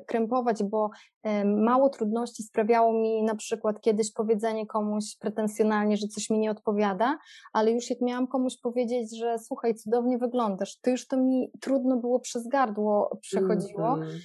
krępować, bo y, mało trudności sprawiało mi na przykład kiedyś powiedzenie komuś pretensjonalnie, że coś mi nie odpowiada, ale już jak miałam komuś powiedzieć, że słuchaj, cudownie wyglądasz, to już to mi trudno było przez gardło przechodziło. Mm -hmm.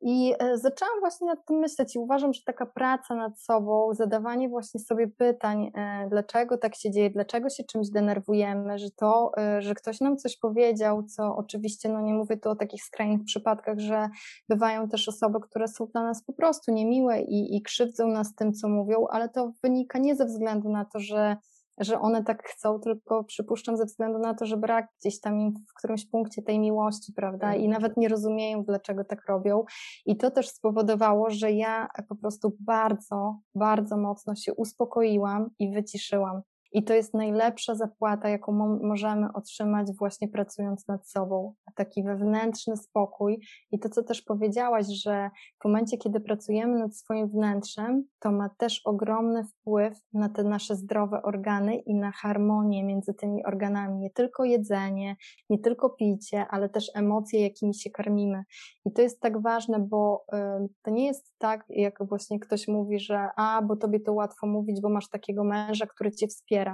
I e, zaczęłam właśnie nad tym myśleć i uważam, że taka praca nad sobą, zadawanie właśnie sobie pytań, e, dlaczego tak się dzieje, dlaczego się czymś denerwujemy, że to, e, że ktoś nam coś powiedział, co oczywiście, no nie mówię tu o takich skrajnych przypadkach, że bywają też osoby, które są dla nas po prostu niemiłe i, i krzywdzą nas tym, co mówią, ale to wynika nie ze względu na to, że że one tak chcą, tylko przypuszczam ze względu na to, że brak gdzieś tam im w którymś punkcie tej miłości, prawda? I nawet nie rozumieją, dlaczego tak robią. I to też spowodowało, że ja po prostu bardzo, bardzo mocno się uspokoiłam i wyciszyłam. I to jest najlepsza zapłata, jaką możemy otrzymać właśnie pracując nad sobą. Taki wewnętrzny spokój. I to, co też powiedziałaś, że w momencie, kiedy pracujemy nad swoim wnętrzem, to ma też ogromny wpływ na te nasze zdrowe organy i na harmonię między tymi organami. Nie tylko jedzenie, nie tylko picie, ale też emocje, jakimi się karmimy. I to jest tak ważne, bo y, to nie jest tak, jak właśnie ktoś mówi, że a, bo tobie to łatwo mówić, bo masz takiego męża, który cię wspiera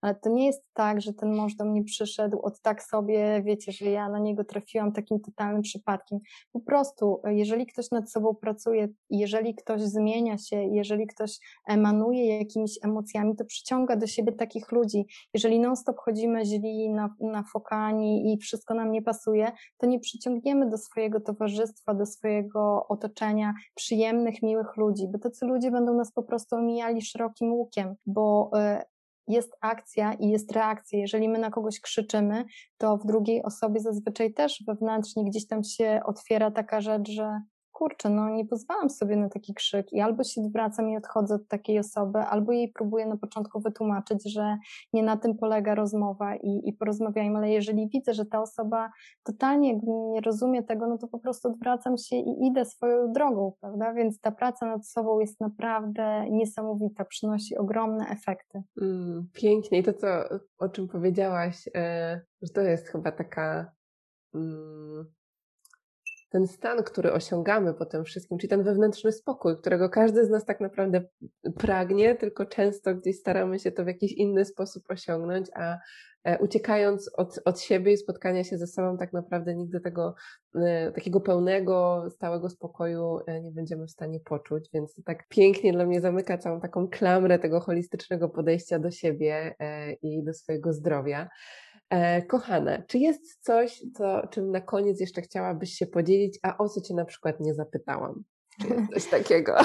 ale to nie jest tak, że ten mąż do mnie przyszedł od tak sobie, wiecie, że ja na niego trafiłam takim totalnym przypadkiem. Po prostu, jeżeli ktoś nad sobą pracuje, jeżeli ktoś zmienia się, jeżeli ktoś emanuje jakimiś emocjami, to przyciąga do siebie takich ludzi. Jeżeli non-stop chodzimy źli, nafokani i wszystko nam nie pasuje, to nie przyciągniemy do swojego towarzystwa, do swojego otoczenia przyjemnych, miłych ludzi, bo tacy ludzie będą nas po prostu omijali szerokim łukiem, bo e, jest akcja i jest reakcja. Jeżeli my na kogoś krzyczymy, to w drugiej osobie zazwyczaj też wewnętrznie gdzieś tam się otwiera taka rzecz, że kurczę, no nie pozwalam sobie na taki krzyk i albo się zwracam i odchodzę od takiej osoby, albo jej próbuję na początku wytłumaczyć, że nie na tym polega rozmowa i, i porozmawiajmy, ale jeżeli widzę, że ta osoba totalnie nie rozumie tego, no to po prostu odwracam się i idę swoją drogą, prawda? Więc ta praca nad sobą jest naprawdę niesamowita, przynosi ogromne efekty. Mm, pięknie i to, co, o czym powiedziałaś, e, że to jest chyba taka mm, ten stan, który osiągamy po tym wszystkim, czyli ten wewnętrzny spokój, którego każdy z nas tak naprawdę pragnie, tylko często gdzieś staramy się to w jakiś inny sposób osiągnąć, a e, uciekając od, od siebie i spotkania się ze sobą, tak naprawdę nigdy tego e, takiego pełnego, stałego spokoju e, nie będziemy w stanie poczuć, więc to tak pięknie dla mnie zamyka całą taką klamrę tego holistycznego podejścia do siebie i do swojego zdrowia. E, kochana, czy jest coś, co, czym na koniec jeszcze chciałabyś się podzielić, a o co Cię na przykład nie zapytałam? Czy jest coś takiego?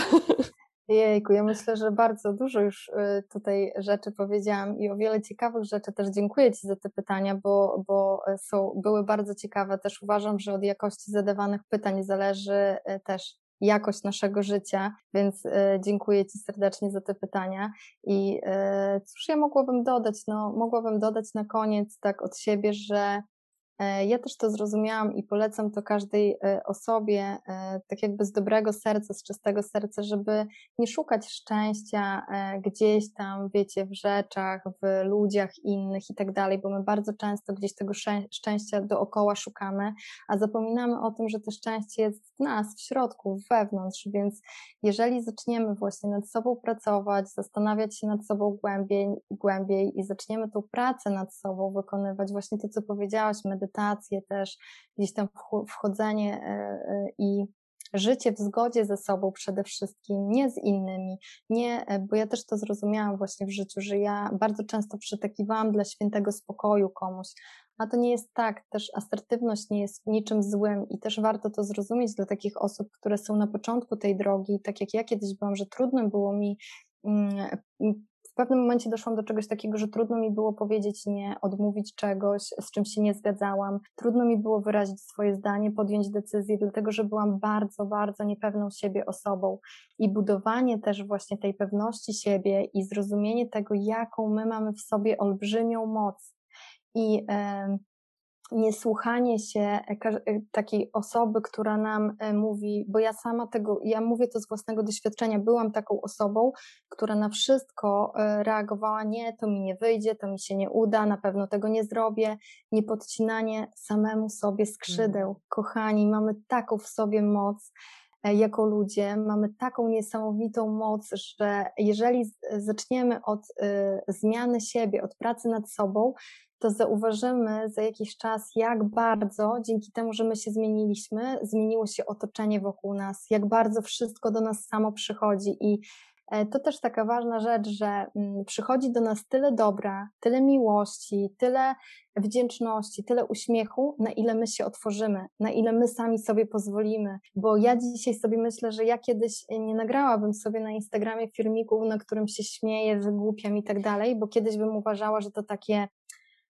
Jejku, ja myślę, że bardzo dużo już y, tutaj rzeczy powiedziałam i o wiele ciekawych rzeczy też dziękuję Ci za te pytania, bo, bo są, były bardzo ciekawe. Też uważam, że od jakości zadawanych pytań zależy y, też jakość naszego życia, więc e, dziękuję Ci serdecznie za te pytania. I e, cóż ja mogłabym dodać? No, mogłabym dodać na koniec tak od siebie, że ja też to zrozumiałam i polecam to każdej e, osobie, e, tak jakby z dobrego serca, z czystego serca, żeby nie szukać szczęścia gdzieś tam, wiecie, w rzeczach, w ludziach innych i tak dalej, bo my bardzo często gdzieś tego szczęścia dookoła szukamy, a zapominamy o tym, że to szczęście jest w nas, w środku, wewnątrz, więc jeżeli zaczniemy właśnie nad sobą pracować, zastanawiać się nad sobą głębiej, głębiej i zaczniemy tą pracę nad sobą wykonywać, właśnie to, co powiedziałaś, medytację, medytację też, gdzieś tam wchodzenie e, e, i życie w zgodzie ze sobą przede wszystkim, nie z innymi, nie, e, bo ja też to zrozumiałam właśnie w życiu, że ja bardzo często przytakiwałam dla świętego spokoju komuś, a to nie jest tak, też asertywność nie jest niczym złym i też warto to zrozumieć dla takich osób, które są na początku tej drogi, tak jak ja kiedyś byłam, że trudno było mi mm, w pewnym momencie doszłam do czegoś takiego, że trudno mi było powiedzieć nie, odmówić czegoś, z czym się nie zgadzałam. Trudno mi było wyrazić swoje zdanie, podjąć decyzję, dlatego że byłam bardzo, bardzo niepewną siebie osobą. I budowanie też właśnie tej pewności siebie i zrozumienie tego, jaką my mamy w sobie olbrzymią moc. I niesłuchanie się e, e, takiej osoby, która nam e, mówi, bo ja sama tego, ja mówię to z własnego doświadczenia, byłam taką osobą, która na wszystko reagowała, nie, to mi nie wyjdzie, to mi się nie uda, na pewno tego nie zrobię, nie podcinanie samemu sobie skrzydeł. Mm. Kochani, mamy taką w sobie moc, jako ludzie, mamy taką niesamowitą moc, że jeżeli zaczniemy od zmiany siebie, od pracy nad sobą, to zauważymy za jakiś czas, jak bardzo dzięki temu, że my się zmieniliśmy, zmieniło się otoczenie wokół nas, jak bardzo wszystko do nas samo przychodzi i e, to też taka ważna rzecz, że mm, przychodzi do nas tyle dobra, tyle miłości, tyle wdzięczności, tyle uśmiechu, na ile my się otworzymy, na ile my sami sobie pozwolimy. Bo ja dzisiaj sobie myślę, że ja kiedyś nie nagrałabym sobie na Instagramie filmików, na którym się śmieję, wygłupiam i tak dalej, bo kiedyś bym uważała, że to takie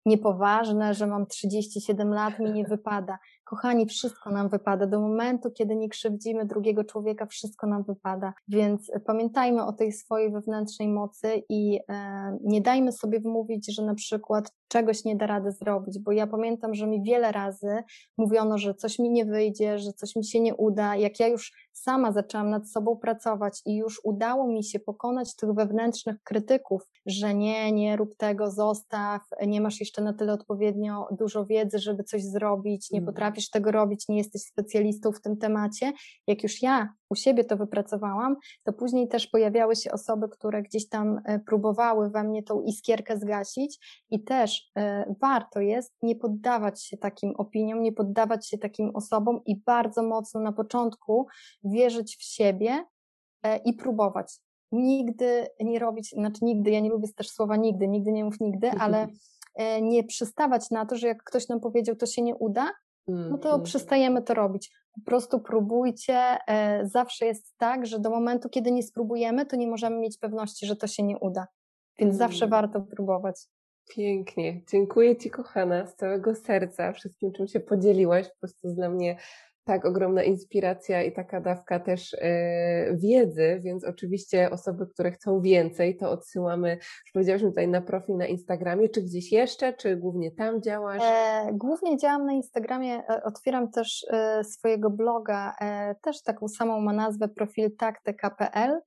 niepoważne, że mam 37 lat, mi nie wypada. Kochani, wszystko nam wypada. Do momentu, kiedy nie krzywdzimy drugiego człowieka, wszystko nam wypada. Więc pamiętajmy o tej swojej wewnętrznej mocy i e, nie dajmy sobie wmówić, że na przykład czegoś nie da rady zrobić, bo ja pamiętam, że mi wiele razy mówiono, że coś mi nie wyjdzie, że coś mi się nie uda. Jak ja już sama zaczęłam nad sobą pracować i już udało mi się pokonać tych wewnętrznych krytyków, że nie, nie rób tego, zostaw, nie masz jeszcze na tyle odpowiednio dużo wiedzy, żeby coś zrobić, nie mhm. potrafisz tego robić, nie jesteś specjalistą w tym temacie. Jak już ja u siebie to wypracowałam, to później też pojawiały się osoby, które gdzieś tam e, próbowały we mnie tą iskierkę zgasić i też e, warto jest nie poddawać się takim opiniom, nie poddawać się takim osobom i bardzo mocno na początku wierzyć w siebie e, i próbować. Nigdy nie robić, znaczy nigdy, ja nie lubię też słowa nigdy, nigdy nie mów nigdy, ale nie przystawać na to, że jak ktoś nam powiedział, to się nie uda, no to mm. przestajemy to robić. Po prostu próbujcie. E, zawsze jest tak, że do momentu, kiedy nie spróbujemy, to nie możemy mieć pewności, że to się nie uda. Więc zawsze mm. warto próbować. Pięknie. Dziękuję Ci, kochana, z całego serca, wszystkim, czym się podzieliłaś. Po prostu dla mnie tak ogromna inspiracja i taka dawka też e, wiedzy, więc oczywiście osoby, które chcą więcej, to odsyłamy, już powiedziałyśmy tutaj na profil na Instagramie, czy gdzieś jeszcze, czy głównie tam działasz? E, głównie działam na Instagramie, e, otwieram też swojego bloga, też taką samą ma nazwę profil taktyka.pl E,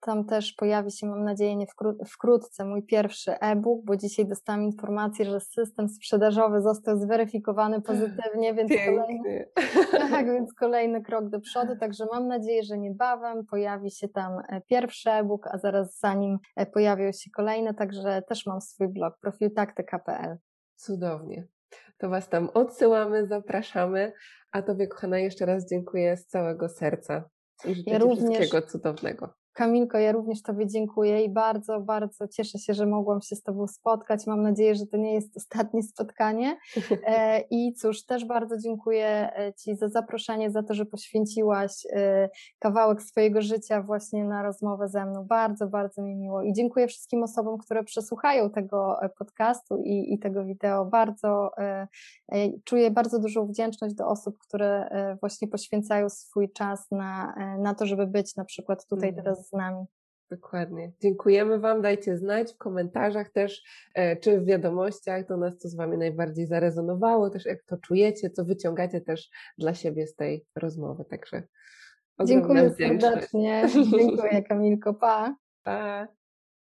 tam też pojawi się, mam nadzieję, nie wkrótce mój pierwszy e-book, bo dzisiaj dostałam informację, że system sprzedażowy został zweryfikowany pozytywnie, więc kolejny, tak, więc kolejny krok do przodu. Także mam nadzieję, że niebawem pojawi się tam e, pierwszy e-book, a zaraz za nim e, pojawią się kolejne. Także też mam swój blog, profil taktyka.pl. Cudownie. To Was tam odsyłamy, zapraszamy. A Tobie, kochana, jeszcze raz dziękuję z całego serca i życzę ja również, wszystkiego cudownego. Kamilko, ja również Tobie dziękuję i bardzo, bardzo cieszę się, że mogłam się z Tobą spotkać. Mam nadzieję, że to nie jest ostatnie spotkanie. E, I cóż, też bardzo dziękuję e, Ci za zaproszenie, za to, że poświęciłaś e, kawałek swojego życia właśnie na rozmowę ze mną. Bardzo, bardzo mi miło. I dziękuję wszystkim osobom, które przesłuchają tego podcastu i, i tego wideo. Bardzo czuję bardzo dużą wdzięczność do osób, które właśnie poświęcają swój czas na, na to, żeby być na przykład tutaj mm. teraz z nami. Dokładnie. Dziękujemy Wam. Dajcie znać w komentarzach też, e, czy w wiadomościach do nas, co z Wami najbardziej zarezonowało, też jak to czujecie, co wyciągacie też dla siebie z tej rozmowy. Także Dziękuję serdecznie. Dziękuję Kamilko. Pa. Pa.